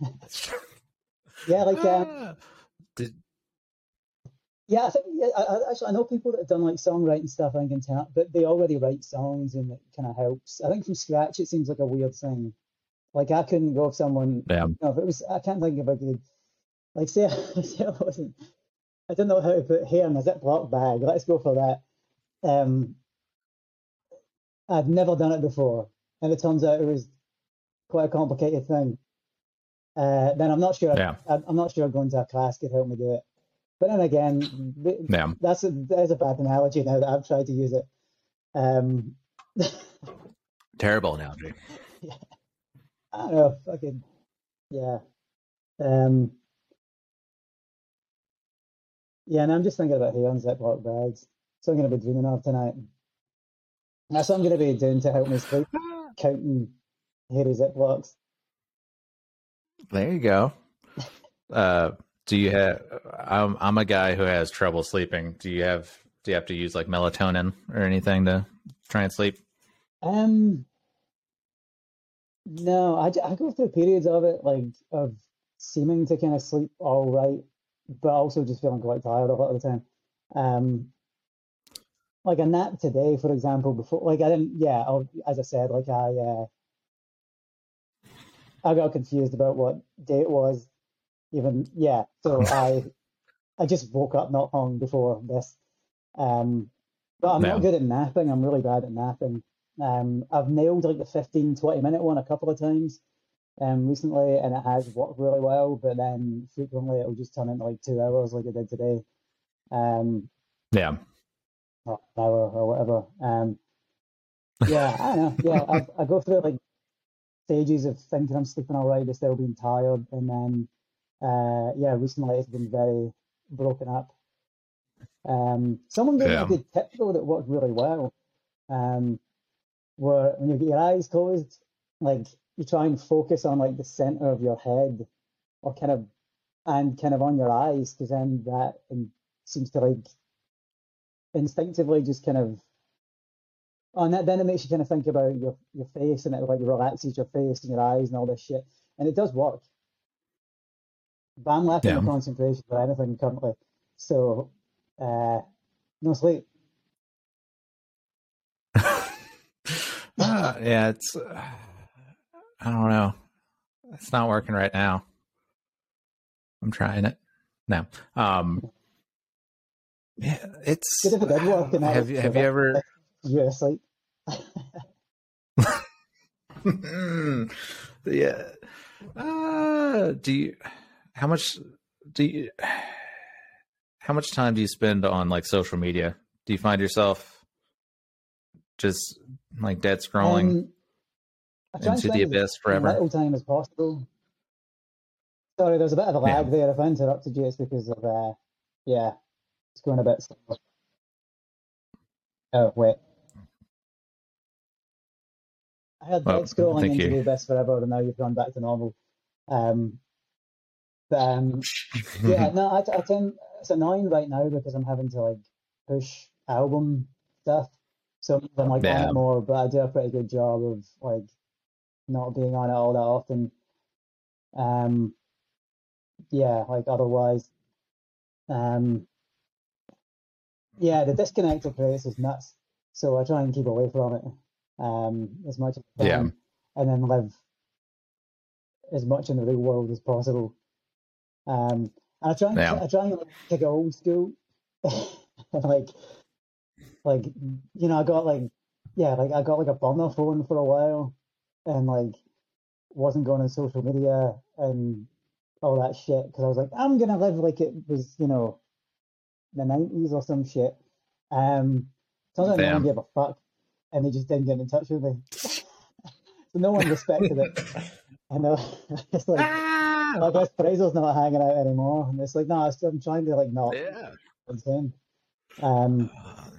[SPEAKER 3] [LAUGHS]
[SPEAKER 2] Yeah, like um,
[SPEAKER 3] Ah. Did,
[SPEAKER 2] yeah, I think yeah, I, I, actually I know people that have done like songwriting stuff. I think in town, but they already write songs and it kind of helps. I think from scratch it seems like a weird thing. Like I couldn't go if someone
[SPEAKER 3] yeah.
[SPEAKER 2] No, if it was, I can't think of a good, like, say, [LAUGHS] say I wasn't, I don't know how to put hair in a Ziploc bag. Let's go for that. Um, I've never done it before, and it turns out it was quite a complicated thing. Uh, then I'm not sure.
[SPEAKER 3] Yeah.
[SPEAKER 2] I, I'm not sure going to a class could help me do it. But then again,
[SPEAKER 3] Yeah.
[SPEAKER 2] that's a, that's a bad analogy now that I've tried to use it. Um,
[SPEAKER 3] Terrible analogy. [LAUGHS] Yeah.
[SPEAKER 2] I don't know. Fucking yeah. Um. Yeah, and I'm just thinking about hair on Ziploc bags. So I'm going to be dreaming of tonight. That's what I'm going to be doing to help me sleep, counting hairy Ziplocs.
[SPEAKER 3] There you go. Uh, do you have? I'm I'm a guy who has trouble sleeping. Do you have? Do you have to use like melatonin or anything to try and sleep?
[SPEAKER 2] Um. No, I, I go through periods of it, like of seeming to kind of sleep all right, but also just feeling quite tired a lot of the time. Um, like a nap today, for example, before, like I didn't, yeah, i as I said, like I, uh, I got confused about what day it was. Even, yeah, so [LAUGHS] I, I just woke up not long before this. Um, but I'm
[SPEAKER 3] Yeah.
[SPEAKER 2] not good at napping. I'm really bad at napping. Um, I've nailed like the 15, 20 minute one a couple of times um, recently, and it has worked really well. But then frequently it'll just turn into like two hours, like it did today, um,
[SPEAKER 3] Yeah.
[SPEAKER 2] or hour or whatever. Um, yeah, I don't know. Yeah, I, I go through like stages of thinking I'm sleeping all right, but still being tired, and then uh, yeah, recently it's been very broken up. Um, someone gave
[SPEAKER 3] Yeah.
[SPEAKER 2] me a good tip though that worked really well. Um, where when you get your eyes closed, like you try and focus on like the center of your head, or kind of, and kind of on your eyes, because then that seems to like instinctively just kind of, oh, and that, then it makes you kind of think about your your face, and it like relaxes your face and your eyes and all this shit, and it does work. But I'm lacking in
[SPEAKER 3] Yeah.
[SPEAKER 2] concentration for anything currently, so uh, no sleep. [LAUGHS]
[SPEAKER 3] Ah, yeah, it's. Uh, I don't know. It's not working right now. I'm trying it. No. Um. Yeah, it's.
[SPEAKER 2] It did work, and that
[SPEAKER 3] Have you Have you ever?
[SPEAKER 2] you're asleep. [LAUGHS] [LAUGHS]
[SPEAKER 3] yeah. Uh, do you? How much do you? How much time do you spend on like social media? Do you find yourself just like dead scrolling
[SPEAKER 2] Um, and
[SPEAKER 3] into the
[SPEAKER 2] spend
[SPEAKER 3] abyss forever?
[SPEAKER 2] little time as possible. Sorry, there's a bit of a lag
[SPEAKER 3] Yeah.
[SPEAKER 2] there. If I interrupted you, it's because of uh, yeah, it's going a bit slow. Oh wait, I had dead scrolling into
[SPEAKER 3] you.
[SPEAKER 2] the abyss forever, and now you've gone back to normal. Um, but um, [LAUGHS] yeah, no, I, I tend it's annoying right now because I'm having to like push album stuff, so I'm like
[SPEAKER 3] Yeah.
[SPEAKER 2] more. But I do a pretty good job of like not being on it all that often. Um, yeah, like otherwise, um, yeah, the disconnect it creates is nuts. So I try and keep away from it um, as much as I
[SPEAKER 3] Yeah.
[SPEAKER 2] can, and then live as much in the real world as possible. Um, and I try and
[SPEAKER 3] Yeah.
[SPEAKER 2] I try and like, take it old school, [LAUGHS] like, like you know, I got like, yeah, like I got like a burner phone for a while, and like wasn't going on social media, and all that shit because I was like, I'm gonna live like it was, you know, the nineties or some shit. Um, no one
[SPEAKER 3] Damn.
[SPEAKER 2] gave a fuck, and they just didn't get in touch with me. [LAUGHS] so no one respected it. [LAUGHS] And uh, [LAUGHS] it's like,
[SPEAKER 3] Ah!
[SPEAKER 2] I guess Fraser's not hanging out anymore, and it's like, no, I'm trying to like not
[SPEAKER 3] Yeah.
[SPEAKER 2] Um,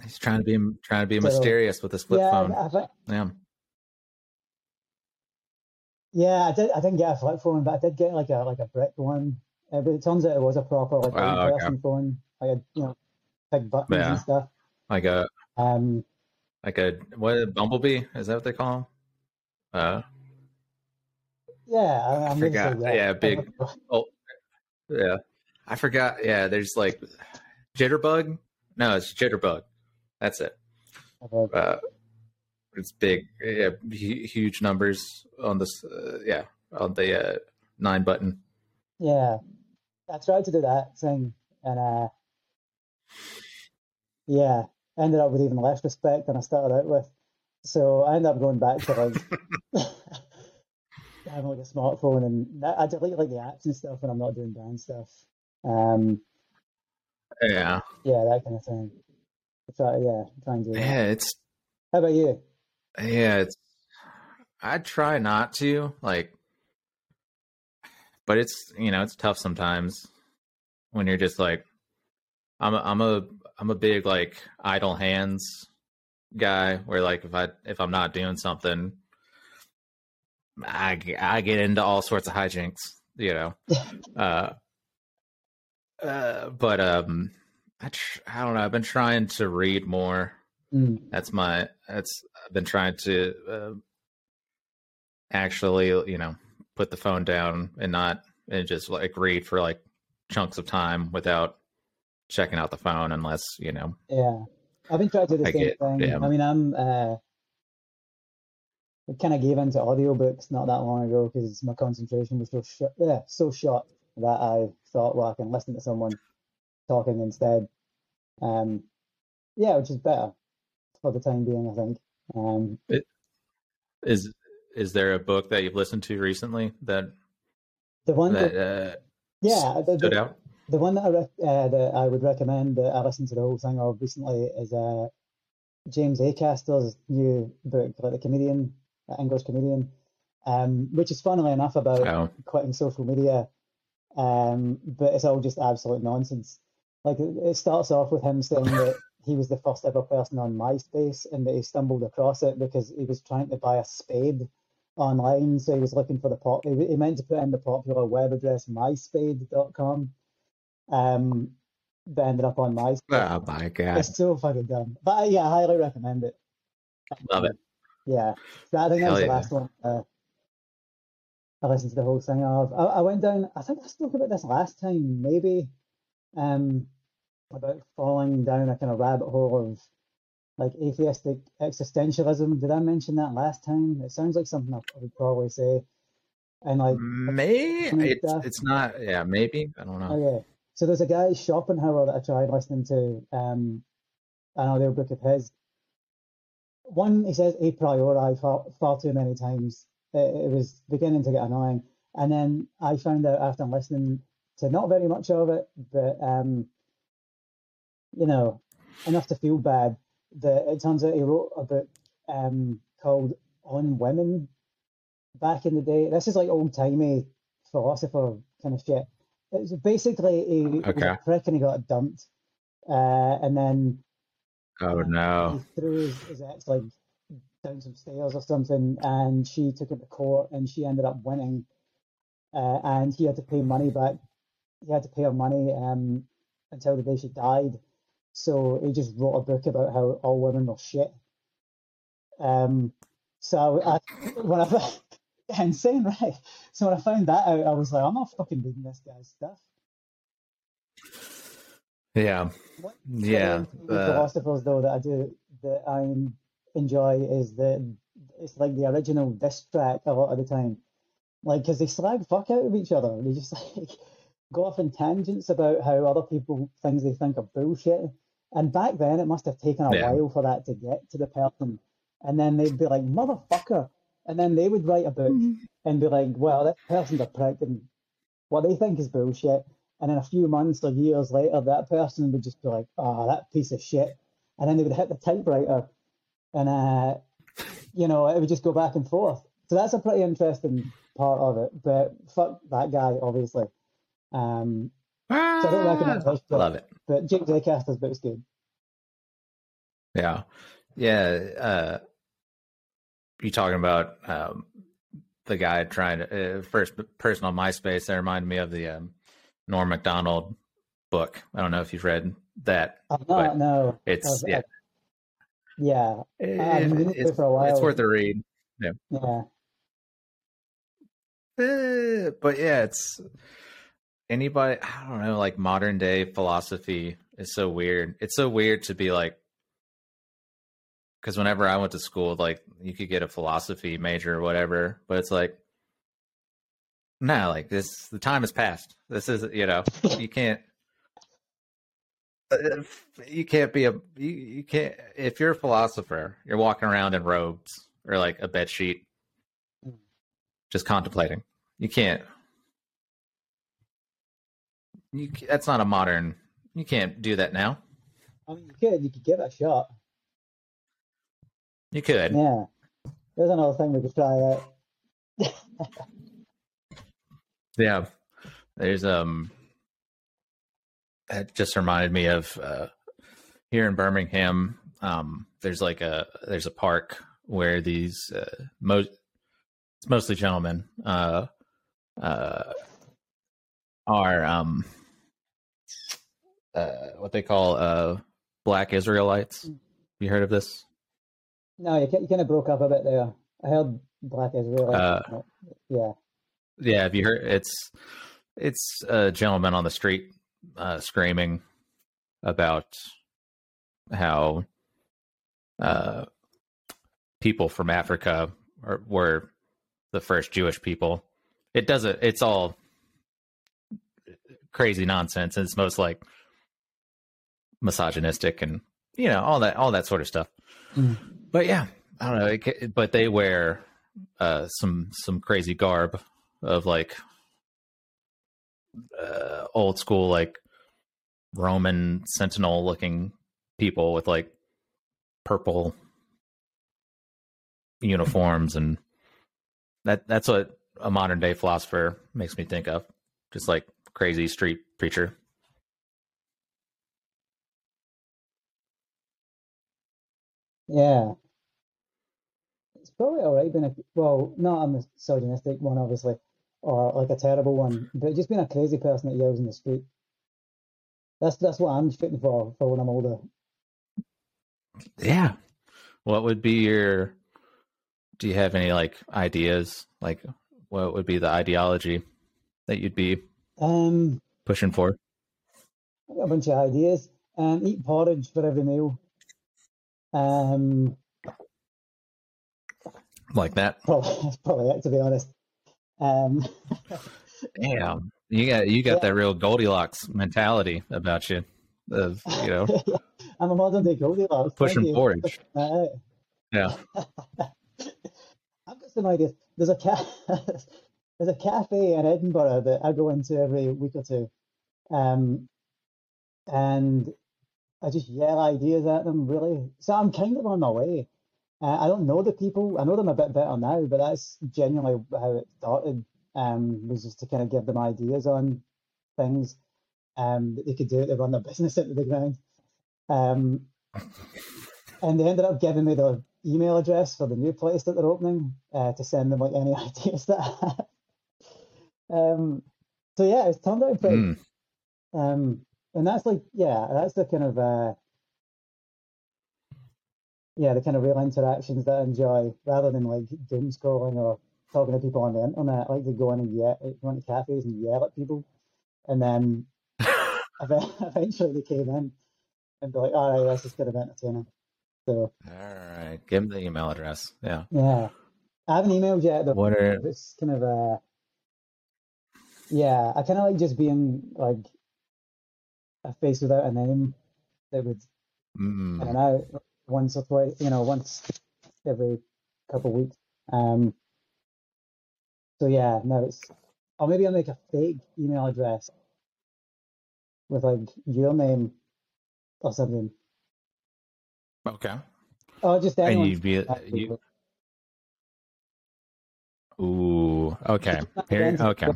[SPEAKER 3] He's trying to be trying to be
[SPEAKER 2] So-
[SPEAKER 3] mysterious with his flip
[SPEAKER 2] yeah,
[SPEAKER 3] phone.
[SPEAKER 2] I, thi-
[SPEAKER 3] Yeah.
[SPEAKER 2] Yeah, I did. I didn't get a flip phone, but I did get like a like a brick one. Uh, but it turns out it was a proper like old
[SPEAKER 3] okay.
[SPEAKER 2] person phone, like a you know big buttons
[SPEAKER 3] Yeah.
[SPEAKER 2] and stuff.
[SPEAKER 3] Like a
[SPEAKER 2] Um,
[SPEAKER 3] like a what bumblebee? Is that what they call him? Uh
[SPEAKER 2] yeah, I, I'm gonna
[SPEAKER 3] forgot.
[SPEAKER 2] say
[SPEAKER 3] Yeah, big- [LAUGHS] oh yeah. I forgot. Yeah, there's like jitterbug. No, it's jitterbug. That's it. Uh, it's big. Yeah, huge numbers on this. Uh, yeah, on the uh, nine button.
[SPEAKER 2] Yeah, I tried to do that thing, and uh, yeah, ended up with even less respect than I started out with. So I ended up going back to like [LAUGHS] having like a smartphone, and I delete like the apps and stuff when I'm not doing band stuff. Um,
[SPEAKER 3] Yeah,
[SPEAKER 2] yeah, that kind of thing. Try, yeah, try and do that.
[SPEAKER 3] yeah. It's
[SPEAKER 2] How about you?
[SPEAKER 3] Yeah, it's I try not to like but it's you know, it's tough sometimes when you're just like I'm a, I'm a I'm a big like idle hands guy where like if I if I'm not doing something I I get into all sorts of hijinks, you know. [LAUGHS] uh uh but um I tr- I don't know, I've been trying to read more
[SPEAKER 2] Mm,
[SPEAKER 3] that's my that's i've been trying to uh, actually you know put the phone down and not and just like read for like chunks of time without checking out the phone unless you know
[SPEAKER 2] yeah, I've been trying to do the
[SPEAKER 3] I
[SPEAKER 2] same
[SPEAKER 3] get-
[SPEAKER 2] thing.
[SPEAKER 3] yeah.
[SPEAKER 2] I mean, I'm uh, I kind of gave into audiobooks not that long ago because my concentration was so short, yeah, so short that I thought, well, I can listen to someone talking instead. Um, yeah, which is better for the time being, I think. Um,
[SPEAKER 3] is is there a book that you've listened to recently that
[SPEAKER 2] the one
[SPEAKER 3] that
[SPEAKER 2] that,
[SPEAKER 3] uh,
[SPEAKER 2] yeah, the,
[SPEAKER 3] stood
[SPEAKER 2] the,
[SPEAKER 3] out
[SPEAKER 2] the one that I uh, that I would recommend that I listened to the whole thing of recently is uh, James Acaster's new book, about the comedian, uh, English comedian, um, which is funnily enough about
[SPEAKER 3] oh
[SPEAKER 2] quitting social media, um, but it's all just absolute nonsense. Like it, it starts off with him saying that he was the first ever person on MySpace and that he stumbled across it because he was trying to buy a spade online, so he was looking for the pop. He, he meant to put in the popular web address myspade.com, um, but ended up on MySpace.
[SPEAKER 3] oh my god
[SPEAKER 2] It's so fucking dumb, but uh, yeah, I highly recommend it.
[SPEAKER 3] love it
[SPEAKER 2] Yeah, so I think that
[SPEAKER 3] Hell
[SPEAKER 2] was the
[SPEAKER 3] yeah.
[SPEAKER 2] last one. Uh, I listened to the whole thing of. I, I went down. I think I spoke about this last time, maybe, um, about falling down a kind of rabbit hole of like atheistic existentialism. Did I mention that last time? It sounds like something I would probably say. And like,
[SPEAKER 3] may
[SPEAKER 2] Some
[SPEAKER 3] it's, it's not yeah maybe i don't know
[SPEAKER 2] okay, so there's a guy Schopenhauer that I tried listening to. Um, an audiobook of his. One, he says a priori far, far too many times. It, it was beginning to get annoying. And then I found out after listening to not very much of it, but um, you know, enough to feel bad. That it turns out he wrote a book um called On Women back in the day. This is like old timey philosopher kind of shit. It's basically he was
[SPEAKER 3] Okay.
[SPEAKER 2] a prick and he got dumped, uh, and then
[SPEAKER 3] oh no
[SPEAKER 2] he threw his, his ex like down some stairs or something, and she took him to court, and she ended up winning, uh, and he had to pay money back. He had to pay her money um, until the day she died. So he just wrote a book about how all women were shit. Um, so I, when I [LAUGHS] insane, right? So when I found that out, I was like, I'm not fucking reading this guy's stuff.
[SPEAKER 3] yeah
[SPEAKER 2] What
[SPEAKER 3] yeah
[SPEAKER 2] the
[SPEAKER 3] uh,
[SPEAKER 2] philosophers though that I do that I enjoy is that it's like the original diss track a lot of the time, like because they slag fuck out of each other. They just [LAUGHS] like go off in tangents about how other people things they think are bullshit. And back then, it must have taken a
[SPEAKER 3] Yeah.
[SPEAKER 2] while for that to get to the person, and then they'd be like motherfucker, and then they would write a book and be like, well, that person's a prick, and what they think is bullshit, and then a few months or years later, that person would just be like, "Oh, that piece of shit," and then they would hit the typewriter, and uh, you know, it would just go back and forth. So that's a pretty interesting part of it. But fuck that guy, obviously. Um, so I don't recommend his book,
[SPEAKER 3] love it.
[SPEAKER 2] but James Acaster's book's good.
[SPEAKER 3] Yeah, yeah. Uh, you talking about um, the guy trying to uh, first person on MySpace? That reminded me of the um, Norm Macdonald book. I don't know if you've read that.
[SPEAKER 2] I've
[SPEAKER 3] But
[SPEAKER 2] not, no.
[SPEAKER 3] It's
[SPEAKER 2] I've-
[SPEAKER 3] yeah,
[SPEAKER 2] I've- yeah, I've been meaning to
[SPEAKER 3] it's,
[SPEAKER 2] for a while.
[SPEAKER 3] it's worth a read.
[SPEAKER 2] yeah.
[SPEAKER 3] Eh, but yeah, it's anybody. I don't know. Like modern day philosophy is so weird. It's so weird to be like, because whenever I went to school, like you could get a philosophy major or whatever, but it's like, no, like this. The time has passed. This is you know you [LAUGHS] can't. uh, You can't be a you, you can't if you're a philosopher, you're walking around in robes or like a bed sheet, just contemplating. You can't. You that's not a modern. You can't do that now.
[SPEAKER 2] I mean, you could, you could give it a shot.
[SPEAKER 3] You could.
[SPEAKER 2] Yeah. There's another thing we could try out. [LAUGHS]
[SPEAKER 3] Yeah. There's um that just reminded me of uh here in Birmingham, um there's like a there's a park where these uh most it's mostly gentlemen uh uh are um uh what they call uh black Israelites. You heard of this?
[SPEAKER 2] No, you, you kind of broke up a bit there. I heard Black Israelites.
[SPEAKER 3] Uh,
[SPEAKER 2] yeah.
[SPEAKER 3] Yeah, have you heard? It's it's a gentleman on the street uh, screaming about how uh, people from Africa are, were the first Jewish people. It doesn't. It's all crazy nonsense. It's most like misogynistic and you know all that all that sort of stuff.
[SPEAKER 2] Mm.
[SPEAKER 3] But yeah, I don't know. It, but they wear uh, some some crazy garb of like uh, old school like Roman sentinel looking people with like purple uniforms and that that's what a modern day philosopher makes me think of just like crazy street preacher
[SPEAKER 2] Yeah. It's probably all right being a, well, not a misogynistic one, obviously, or like a terrible one, but just being a crazy person that yells in the street. That's that's what I'm shooting for for when I'm older.
[SPEAKER 3] yeah what would be your do you have any like ideas like what would be the ideology that you'd be
[SPEAKER 2] Um,
[SPEAKER 3] pushing for
[SPEAKER 2] a bunch of ideas. Um, eat porridge for every meal. Um,
[SPEAKER 3] like that
[SPEAKER 2] probably [LAUGHS] that's probably it to be honest. Um,
[SPEAKER 3] Damn, you got you got
[SPEAKER 2] Yeah.
[SPEAKER 3] that real Goldilocks mentality about you, of you know [LAUGHS]
[SPEAKER 2] I'm a modern day Goldilocks.
[SPEAKER 3] pushing porridge. [LAUGHS]
[SPEAKER 2] Uh,
[SPEAKER 3] Yeah,
[SPEAKER 2] I've got some ideas. There's a ca- there's a cafe in Edinburgh that I go into every week or two, um, and I just yell ideas at them. Really, so I'm kind of on my way. Uh, I don't know the people. I know them a bit better now, but that's genuinely how it started. Um, was just to kind of give them ideas on things um, that they could do to run their business into the ground. Um, and they ended up giving me the email address for the new place that they're opening uh, to send them like any [LAUGHS] ideas that I have. Um, so yeah, it's turned out pretty.
[SPEAKER 3] Mm.
[SPEAKER 2] Um, and that's like, yeah, that's the kind of, uh, yeah, the kind of real interactions that I enjoy rather than like doom scrolling or talking to people on the internet. I like to go in and yell, go into cafes and yell at people. And then [LAUGHS] eventually they came in and be like, all right, this is kind of entertaining. So
[SPEAKER 3] all right. Give him the email address. Yeah.
[SPEAKER 2] yeah, I haven't emailed yet. Though.
[SPEAKER 3] What are
[SPEAKER 2] It's kind of uh yeah, I kind of like just being like a face without a name that would
[SPEAKER 3] mm,
[SPEAKER 2] I don't know once or twice, you know, once every couple of weeks. Um. So yeah, no, it's or maybe I'll make a fake email address with like your name or something.
[SPEAKER 3] Okay.
[SPEAKER 2] Or just
[SPEAKER 3] anyone.
[SPEAKER 2] And
[SPEAKER 3] you'd be you. Ooh. Okay. Here. Okay.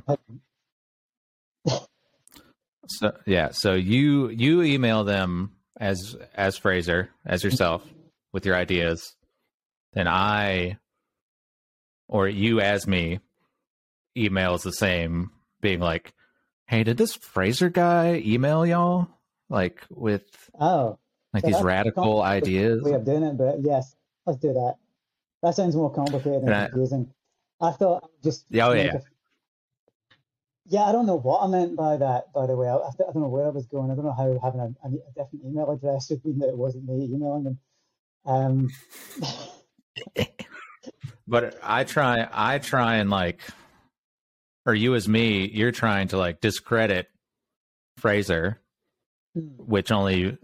[SPEAKER 3] So yeah. So you you email them as as Fraser as yourself with your ideas, then I or you as me emails the same, being like, "Hey, did this Fraser guy email y'all like with
[SPEAKER 2] Oh,
[SPEAKER 3] like
[SPEAKER 2] So
[SPEAKER 3] these radical ideas?"
[SPEAKER 2] We have doing it, but yes, let's do that. That sounds more complicated and
[SPEAKER 3] And I-
[SPEAKER 2] confusing. I thought I would just
[SPEAKER 3] Yeah, oh, yeah.
[SPEAKER 2] a- yeah, I don't know what I meant by that. By the way, I, I don't know where I was going. I don't know how having a, a, different email address would mean that it wasn't me emailing them. Um, [LAUGHS]
[SPEAKER 3] But I try, I try and like, or you as me, you're trying to like discredit Fraser, which only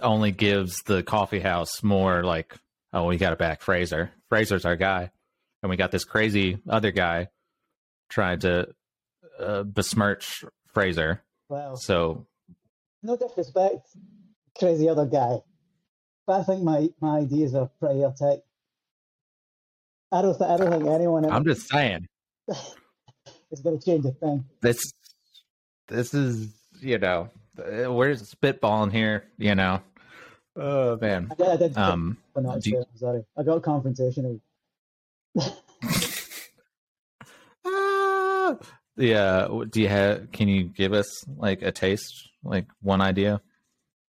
[SPEAKER 3] only gives the coffee house more like, oh, we got to back Fraser. Fraser's our guy, and we got this crazy other guy trying to uh, besmirch Fraser.
[SPEAKER 2] well,
[SPEAKER 3] So
[SPEAKER 2] no disrespect, crazy other guy, but I think my my ideas are pretty airtight. I don't, th- I don't think anyone
[SPEAKER 3] I'm just saying [LAUGHS]
[SPEAKER 2] it's going to change a thing.
[SPEAKER 3] this. This is you know uh, we're spitballing here. You know, oh man.
[SPEAKER 2] I did, I did
[SPEAKER 3] Um,
[SPEAKER 2] but not
[SPEAKER 3] do you-
[SPEAKER 2] sure. Sorry, I got confrontational. [LAUGHS]
[SPEAKER 3] Ah! Yeah. Do you have? Can you give us like a taste, like one idea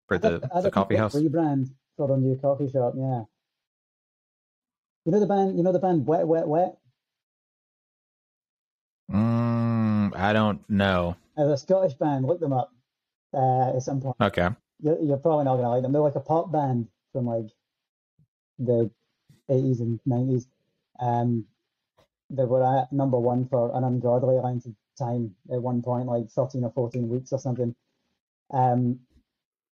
[SPEAKER 3] for the
[SPEAKER 2] I
[SPEAKER 3] the coffee house?
[SPEAKER 2] rebrand for the new coffee shop. Yeah, you know the band. You know the band Wet Wet Wet.
[SPEAKER 3] Mm, I don't know.
[SPEAKER 2] As a Scottish band, look them up uh, at some point.
[SPEAKER 3] Okay.
[SPEAKER 2] You're, you're probably not gonna like them. They're like a pop band from like the 80s and 90s. Um, they were at number one for an ungodly length of time at one point, like 13 or 14 weeks or something. Um,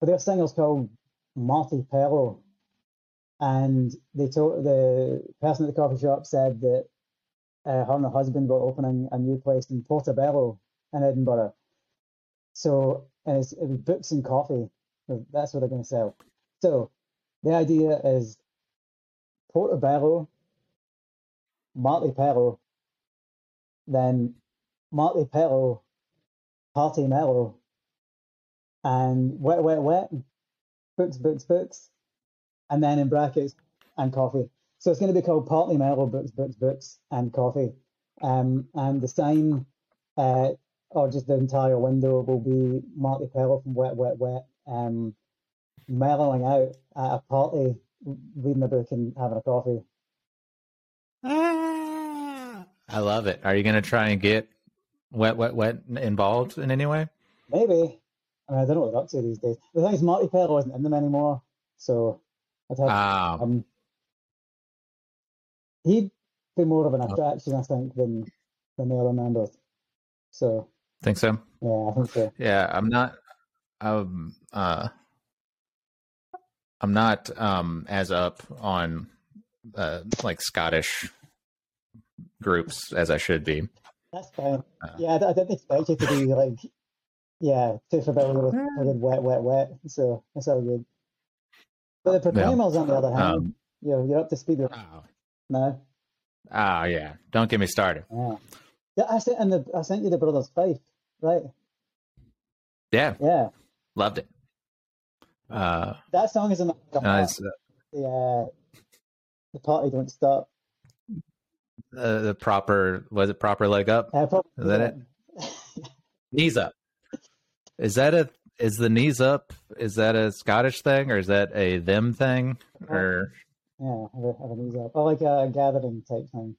[SPEAKER 2] but their singer's called Marti Pellow. And they told the person at the coffee shop said that uh, her and her husband were opening a new place in Portobello in Edinburgh. So, and it's, it was books and coffee. That's what they're going to sell. So, the idea is Portobello, Marti Pellow, then Marti Pellow, Party Mellow, and Wet Wet Wet, books, books, books, and then in brackets, and coffee. So it's going to be called Party Mellow, books, books, books, and coffee. Um, and the sign, uh, or just the entire window, will be Marti Pellow from Wet Wet Wet, um, mellowing out at a party, reading a book and having a coffee.
[SPEAKER 3] I love it. Are you gonna try and get wet, wet, wet involved in any way?
[SPEAKER 2] Maybe. I mean, I don't know what they're up to these days. The thing is, Marti Pellow isn't in them anymore, so I'd have
[SPEAKER 3] Ah,
[SPEAKER 2] um, he'd be more of an attraction, I think, than than the other members. So
[SPEAKER 3] think so.
[SPEAKER 2] yeah, I think so.
[SPEAKER 3] Yeah, I'm not. Um, uh, I'm not um as up on uh like Scottish groups as I should be.
[SPEAKER 2] That's fine.
[SPEAKER 3] Uh.
[SPEAKER 2] Yeah, I, I didn't expect you to be like, yeah, too familiar with fucking wet, wet, wet. So that's all good. But the Proclaimers, on the other hand,
[SPEAKER 3] Um,
[SPEAKER 2] you're you're up to speed with
[SPEAKER 3] oh,
[SPEAKER 2] now.
[SPEAKER 3] oh yeah, don't get me started.
[SPEAKER 2] Yeah. Yeah, I sent and the I sent you the Brothers Fife, right?
[SPEAKER 3] Yeah,
[SPEAKER 2] Yeah,
[SPEAKER 3] loved it. Uh,
[SPEAKER 2] that song is in the
[SPEAKER 3] uh, it's,
[SPEAKER 2] the uh, the party don't stop.
[SPEAKER 3] Uh, the proper was it proper leg up,
[SPEAKER 2] Uh, probably
[SPEAKER 3] Is that it? [LAUGHS] knees up. Is that a is the knees up? Is that a Scottish thing or is that a them thing? Or
[SPEAKER 2] Yeah, have a, have a knees up. Or like a gathering type thing.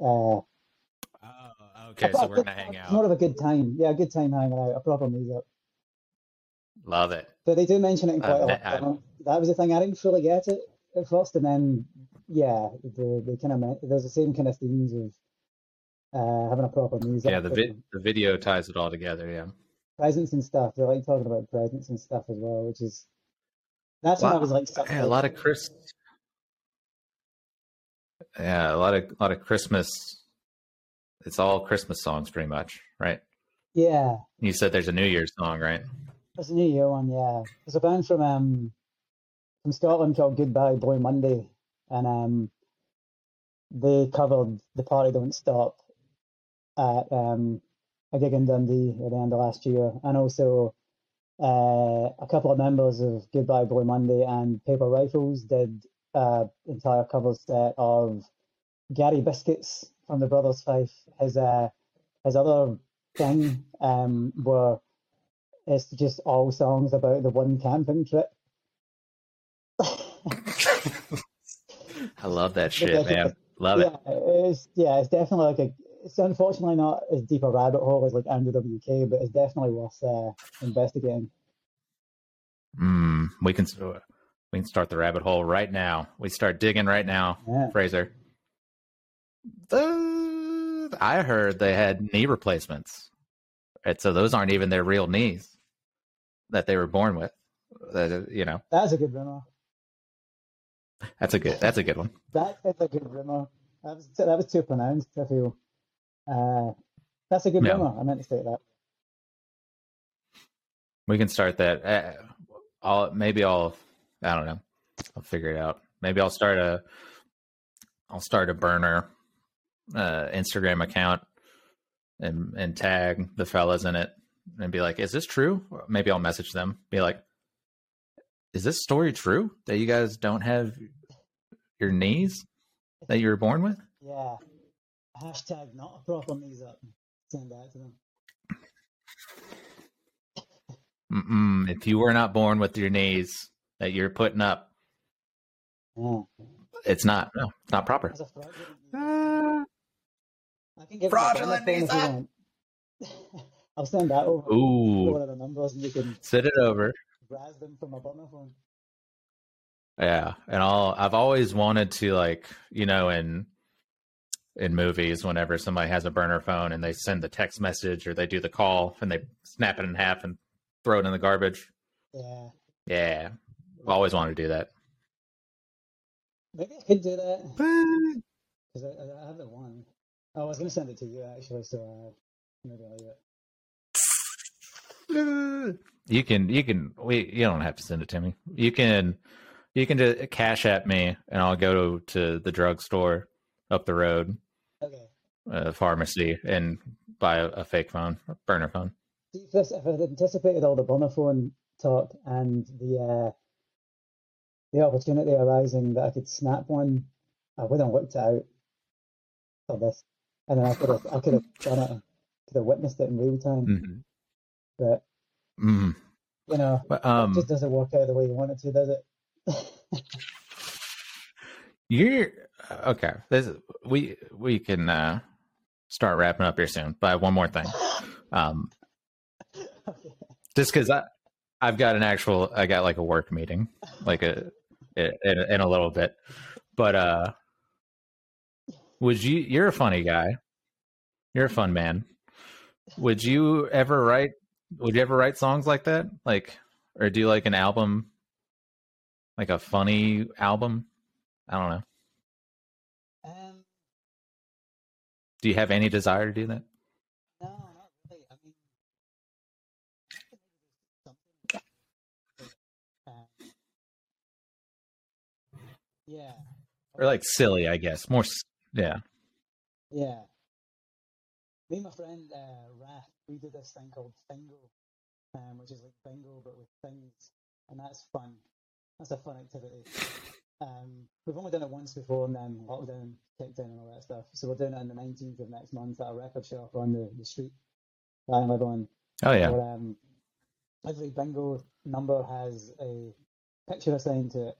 [SPEAKER 2] Uh,
[SPEAKER 3] oh, okay, so we're gonna hang [LAUGHS]
[SPEAKER 2] out. More of a good time. Yeah, a good time hanging out. A proper knees up.
[SPEAKER 3] Love it.
[SPEAKER 2] But they do mention it in
[SPEAKER 3] Uh,
[SPEAKER 2] quite a
[SPEAKER 3] that-
[SPEAKER 2] lot. Um, That was the thing. I didn't fully get it at first, and then yeah, the they kind of there's the same kind of themes of uh, having a proper music.
[SPEAKER 3] Yeah, the vi- the video ties it all together. Yeah.
[SPEAKER 2] presents and stuff. They're like talking about presents and stuff as well, which is that's when I was like,
[SPEAKER 3] Yeah, a lot of Chris. Yeah, a lot of a lot of Christmas It's all Christmas songs, pretty much, right?
[SPEAKER 2] Yeah,
[SPEAKER 3] You said there's a New Year's song, right?
[SPEAKER 2] There's a New Year one, yeah. There's a band from um from Scotland called Goodbye Boy Monday, and um they covered "The Party Don't Stop" at um a gig in Dundee at the end of last year, and also uh, a couple of members of Goodbye Boy Monday and Paper Rifles did an entire cover set of Gary Biscuits from the Brothers Fife. His uh his other thing um were it's just all songs about the one camping trip. [LAUGHS] [LAUGHS]
[SPEAKER 3] I love that shit, man. Love it.
[SPEAKER 2] yeah, it's yeah, it's definitely like a. It's unfortunately not as deep a rabbit hole as like Andrew WK, but it's definitely worth uh, investigating.
[SPEAKER 3] Mm, we can we can start the rabbit hole right now. We start digging right now,
[SPEAKER 2] Yeah,
[SPEAKER 3] Fraser. The, I heard they had knee replacements, and so those aren't even their real knees that they were born with. That you know,
[SPEAKER 2] that's a good rumor.
[SPEAKER 3] That's a good that's a good one.
[SPEAKER 2] That is a good rumor. That was that was too pronounced. I feel. Uh, that's a good
[SPEAKER 3] Yeah.
[SPEAKER 2] rumor. I meant to say that.
[SPEAKER 3] We can start that. Uh, I'll maybe I'll I don't know. I'll figure it out. Maybe I'll start a I'll start a burner uh, Instagram account and and tag the fellas in it and be like, "Is this true?" Or maybe I'll message them, be like, "Is this story true that you guys don't have your knees that you were born with?"
[SPEAKER 2] Yeah. Hashtag not a proper knees up. Uh, send that to them.
[SPEAKER 3] Mm-mm. If you were not born with your knees that you're putting up,
[SPEAKER 2] Yeah.
[SPEAKER 3] it's not no, it's not proper.
[SPEAKER 2] That's a fraudulent knee. Ah. I can give
[SPEAKER 3] Fraudulent knees
[SPEAKER 2] phone if you want. [LAUGHS] I'll send that over.
[SPEAKER 3] Ooh,
[SPEAKER 2] One of the numbers, and you can
[SPEAKER 3] send it over.
[SPEAKER 2] Them from a burner phone.
[SPEAKER 3] Yeah, and I'll I've always wanted to like you know in in movies whenever somebody has a burner phone and they send the text message or they do the call and they snap it in half and throw it in the garbage.
[SPEAKER 2] Yeah.
[SPEAKER 3] Yeah, I've always wanted to do that.
[SPEAKER 2] Maybe I could do that because I, I have the one. Oh, I was going to send it to you actually, so uh, maybe I'll leave it. [LAUGHS]
[SPEAKER 3] You can you can we you don't have to send it to me. You can you can just cash at me and I'll go to, to the drugstore up the road,
[SPEAKER 2] Okay.
[SPEAKER 3] uh, pharmacy, and buy a, a fake phone, a burner phone.
[SPEAKER 2] If, I'd anticipated all the burner phone talk and the uh, the opportunity arising that I could snap one, I would have worked out for this, and then I could have I could have done it, could have witnessed it in real time.
[SPEAKER 3] Mhm.
[SPEAKER 2] But
[SPEAKER 3] Mm.
[SPEAKER 2] you know,
[SPEAKER 3] But,
[SPEAKER 2] it
[SPEAKER 3] um,
[SPEAKER 2] just doesn't work out the way you want it to, does it?
[SPEAKER 3] You're okay. This we we can uh, start wrapping up here soon. But one more thing, um,
[SPEAKER 2] okay. [LAUGHS]
[SPEAKER 3] just because I I've got an actual I got like a work meeting like a in, in a little bit, but uh, would you? You're a funny guy. You're a fun man. Would you ever write? Would you ever write songs like that? Like, or do like an album, like a funny album? I don't know.
[SPEAKER 2] Um,
[SPEAKER 3] Do you have any desire to do that?
[SPEAKER 2] no, not really. I mean, something. but, um, yeah.
[SPEAKER 3] or like silly, I guess. More, yeah.
[SPEAKER 2] Yeah. Me and my friend uh, Raph, we do this thing called Bingo, um, which is like bingo but with things, and that's fun. That's a fun activity. Um, we've only done it once before, and then lockdown kicked in and all that stuff. So we're doing it on the 19th of next month at a record shop on the, the street that I live on.
[SPEAKER 3] Oh yeah.
[SPEAKER 2] Where, um, every bingo number has a picture assigned to it,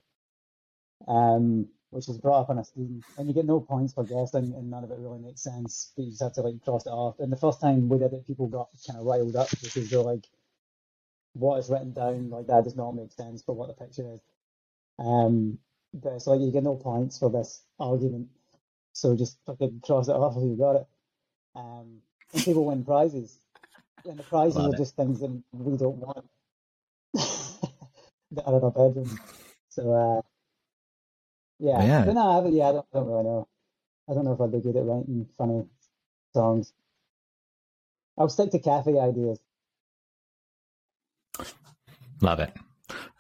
[SPEAKER 2] um, which is brought up on a screen, and you get no points for guessing, and none of it really makes sense. But you just have to like cross it off. And the first time we did it, people got kind of riled up because they're like, "What is written down like that does not make sense for what the picture is." Um, but it's like you get no points for this argument, so just fucking cross it off if you got it. Um, and people win prizes, and the prizes
[SPEAKER 3] Love
[SPEAKER 2] are
[SPEAKER 3] it.
[SPEAKER 2] just things that we don't want [LAUGHS] that are in our bedroom. So uh, yeah,
[SPEAKER 3] Yeah.
[SPEAKER 2] but no, I haven't. Yeah, I don't, I don't really know. I don't know if I'd be good at writing funny songs. I'll stick to cafe ideas.
[SPEAKER 3] Love it.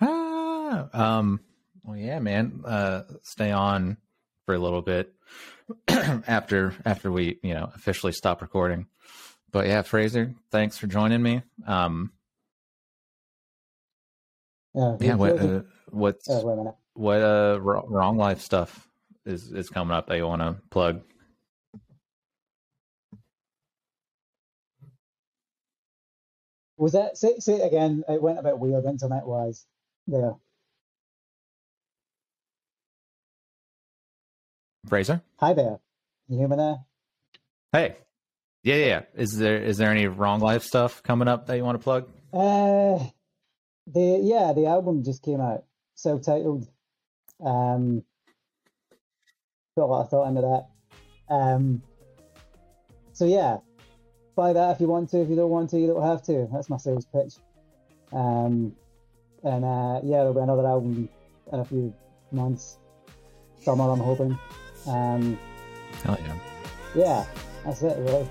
[SPEAKER 3] Ah, um, well, yeah, man. Uh, stay on for a little bit [CLEARS THROAT] after after we, you know, officially stop recording. But yeah, Fraser, thanks for joining me. Um,
[SPEAKER 2] Yeah,
[SPEAKER 3] yeah, what uh, what's
[SPEAKER 2] oh, wait a minute.
[SPEAKER 3] What uh wrong life stuff is is coming up that you want to plug?
[SPEAKER 2] Was that say, say it again? It went a bit weird internet wise. There.
[SPEAKER 3] Fraser,
[SPEAKER 2] Hi there. You hear me there?
[SPEAKER 3] hey, yeah, yeah. yeah. Is there is there any wrong life stuff coming up that you want to plug?
[SPEAKER 2] Uh, the yeah, the album just came out, self-titled. Um, put a lot of thought into that. Um, so yeah, buy that if you want to. If you don't want to, you don't have to. That's my sales pitch. Um, and uh, yeah, there'll be another album in a few months, summer. I'm hoping. Um,
[SPEAKER 3] Hell yeah.
[SPEAKER 2] yeah, that's it really.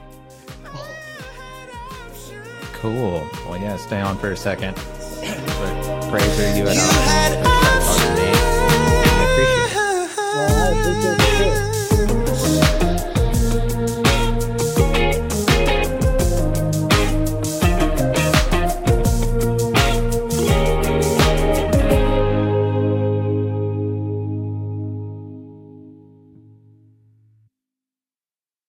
[SPEAKER 3] Cool. Well, yeah, stay on for a second. But Fraser, you had
[SPEAKER 4] You
[SPEAKER 3] I'll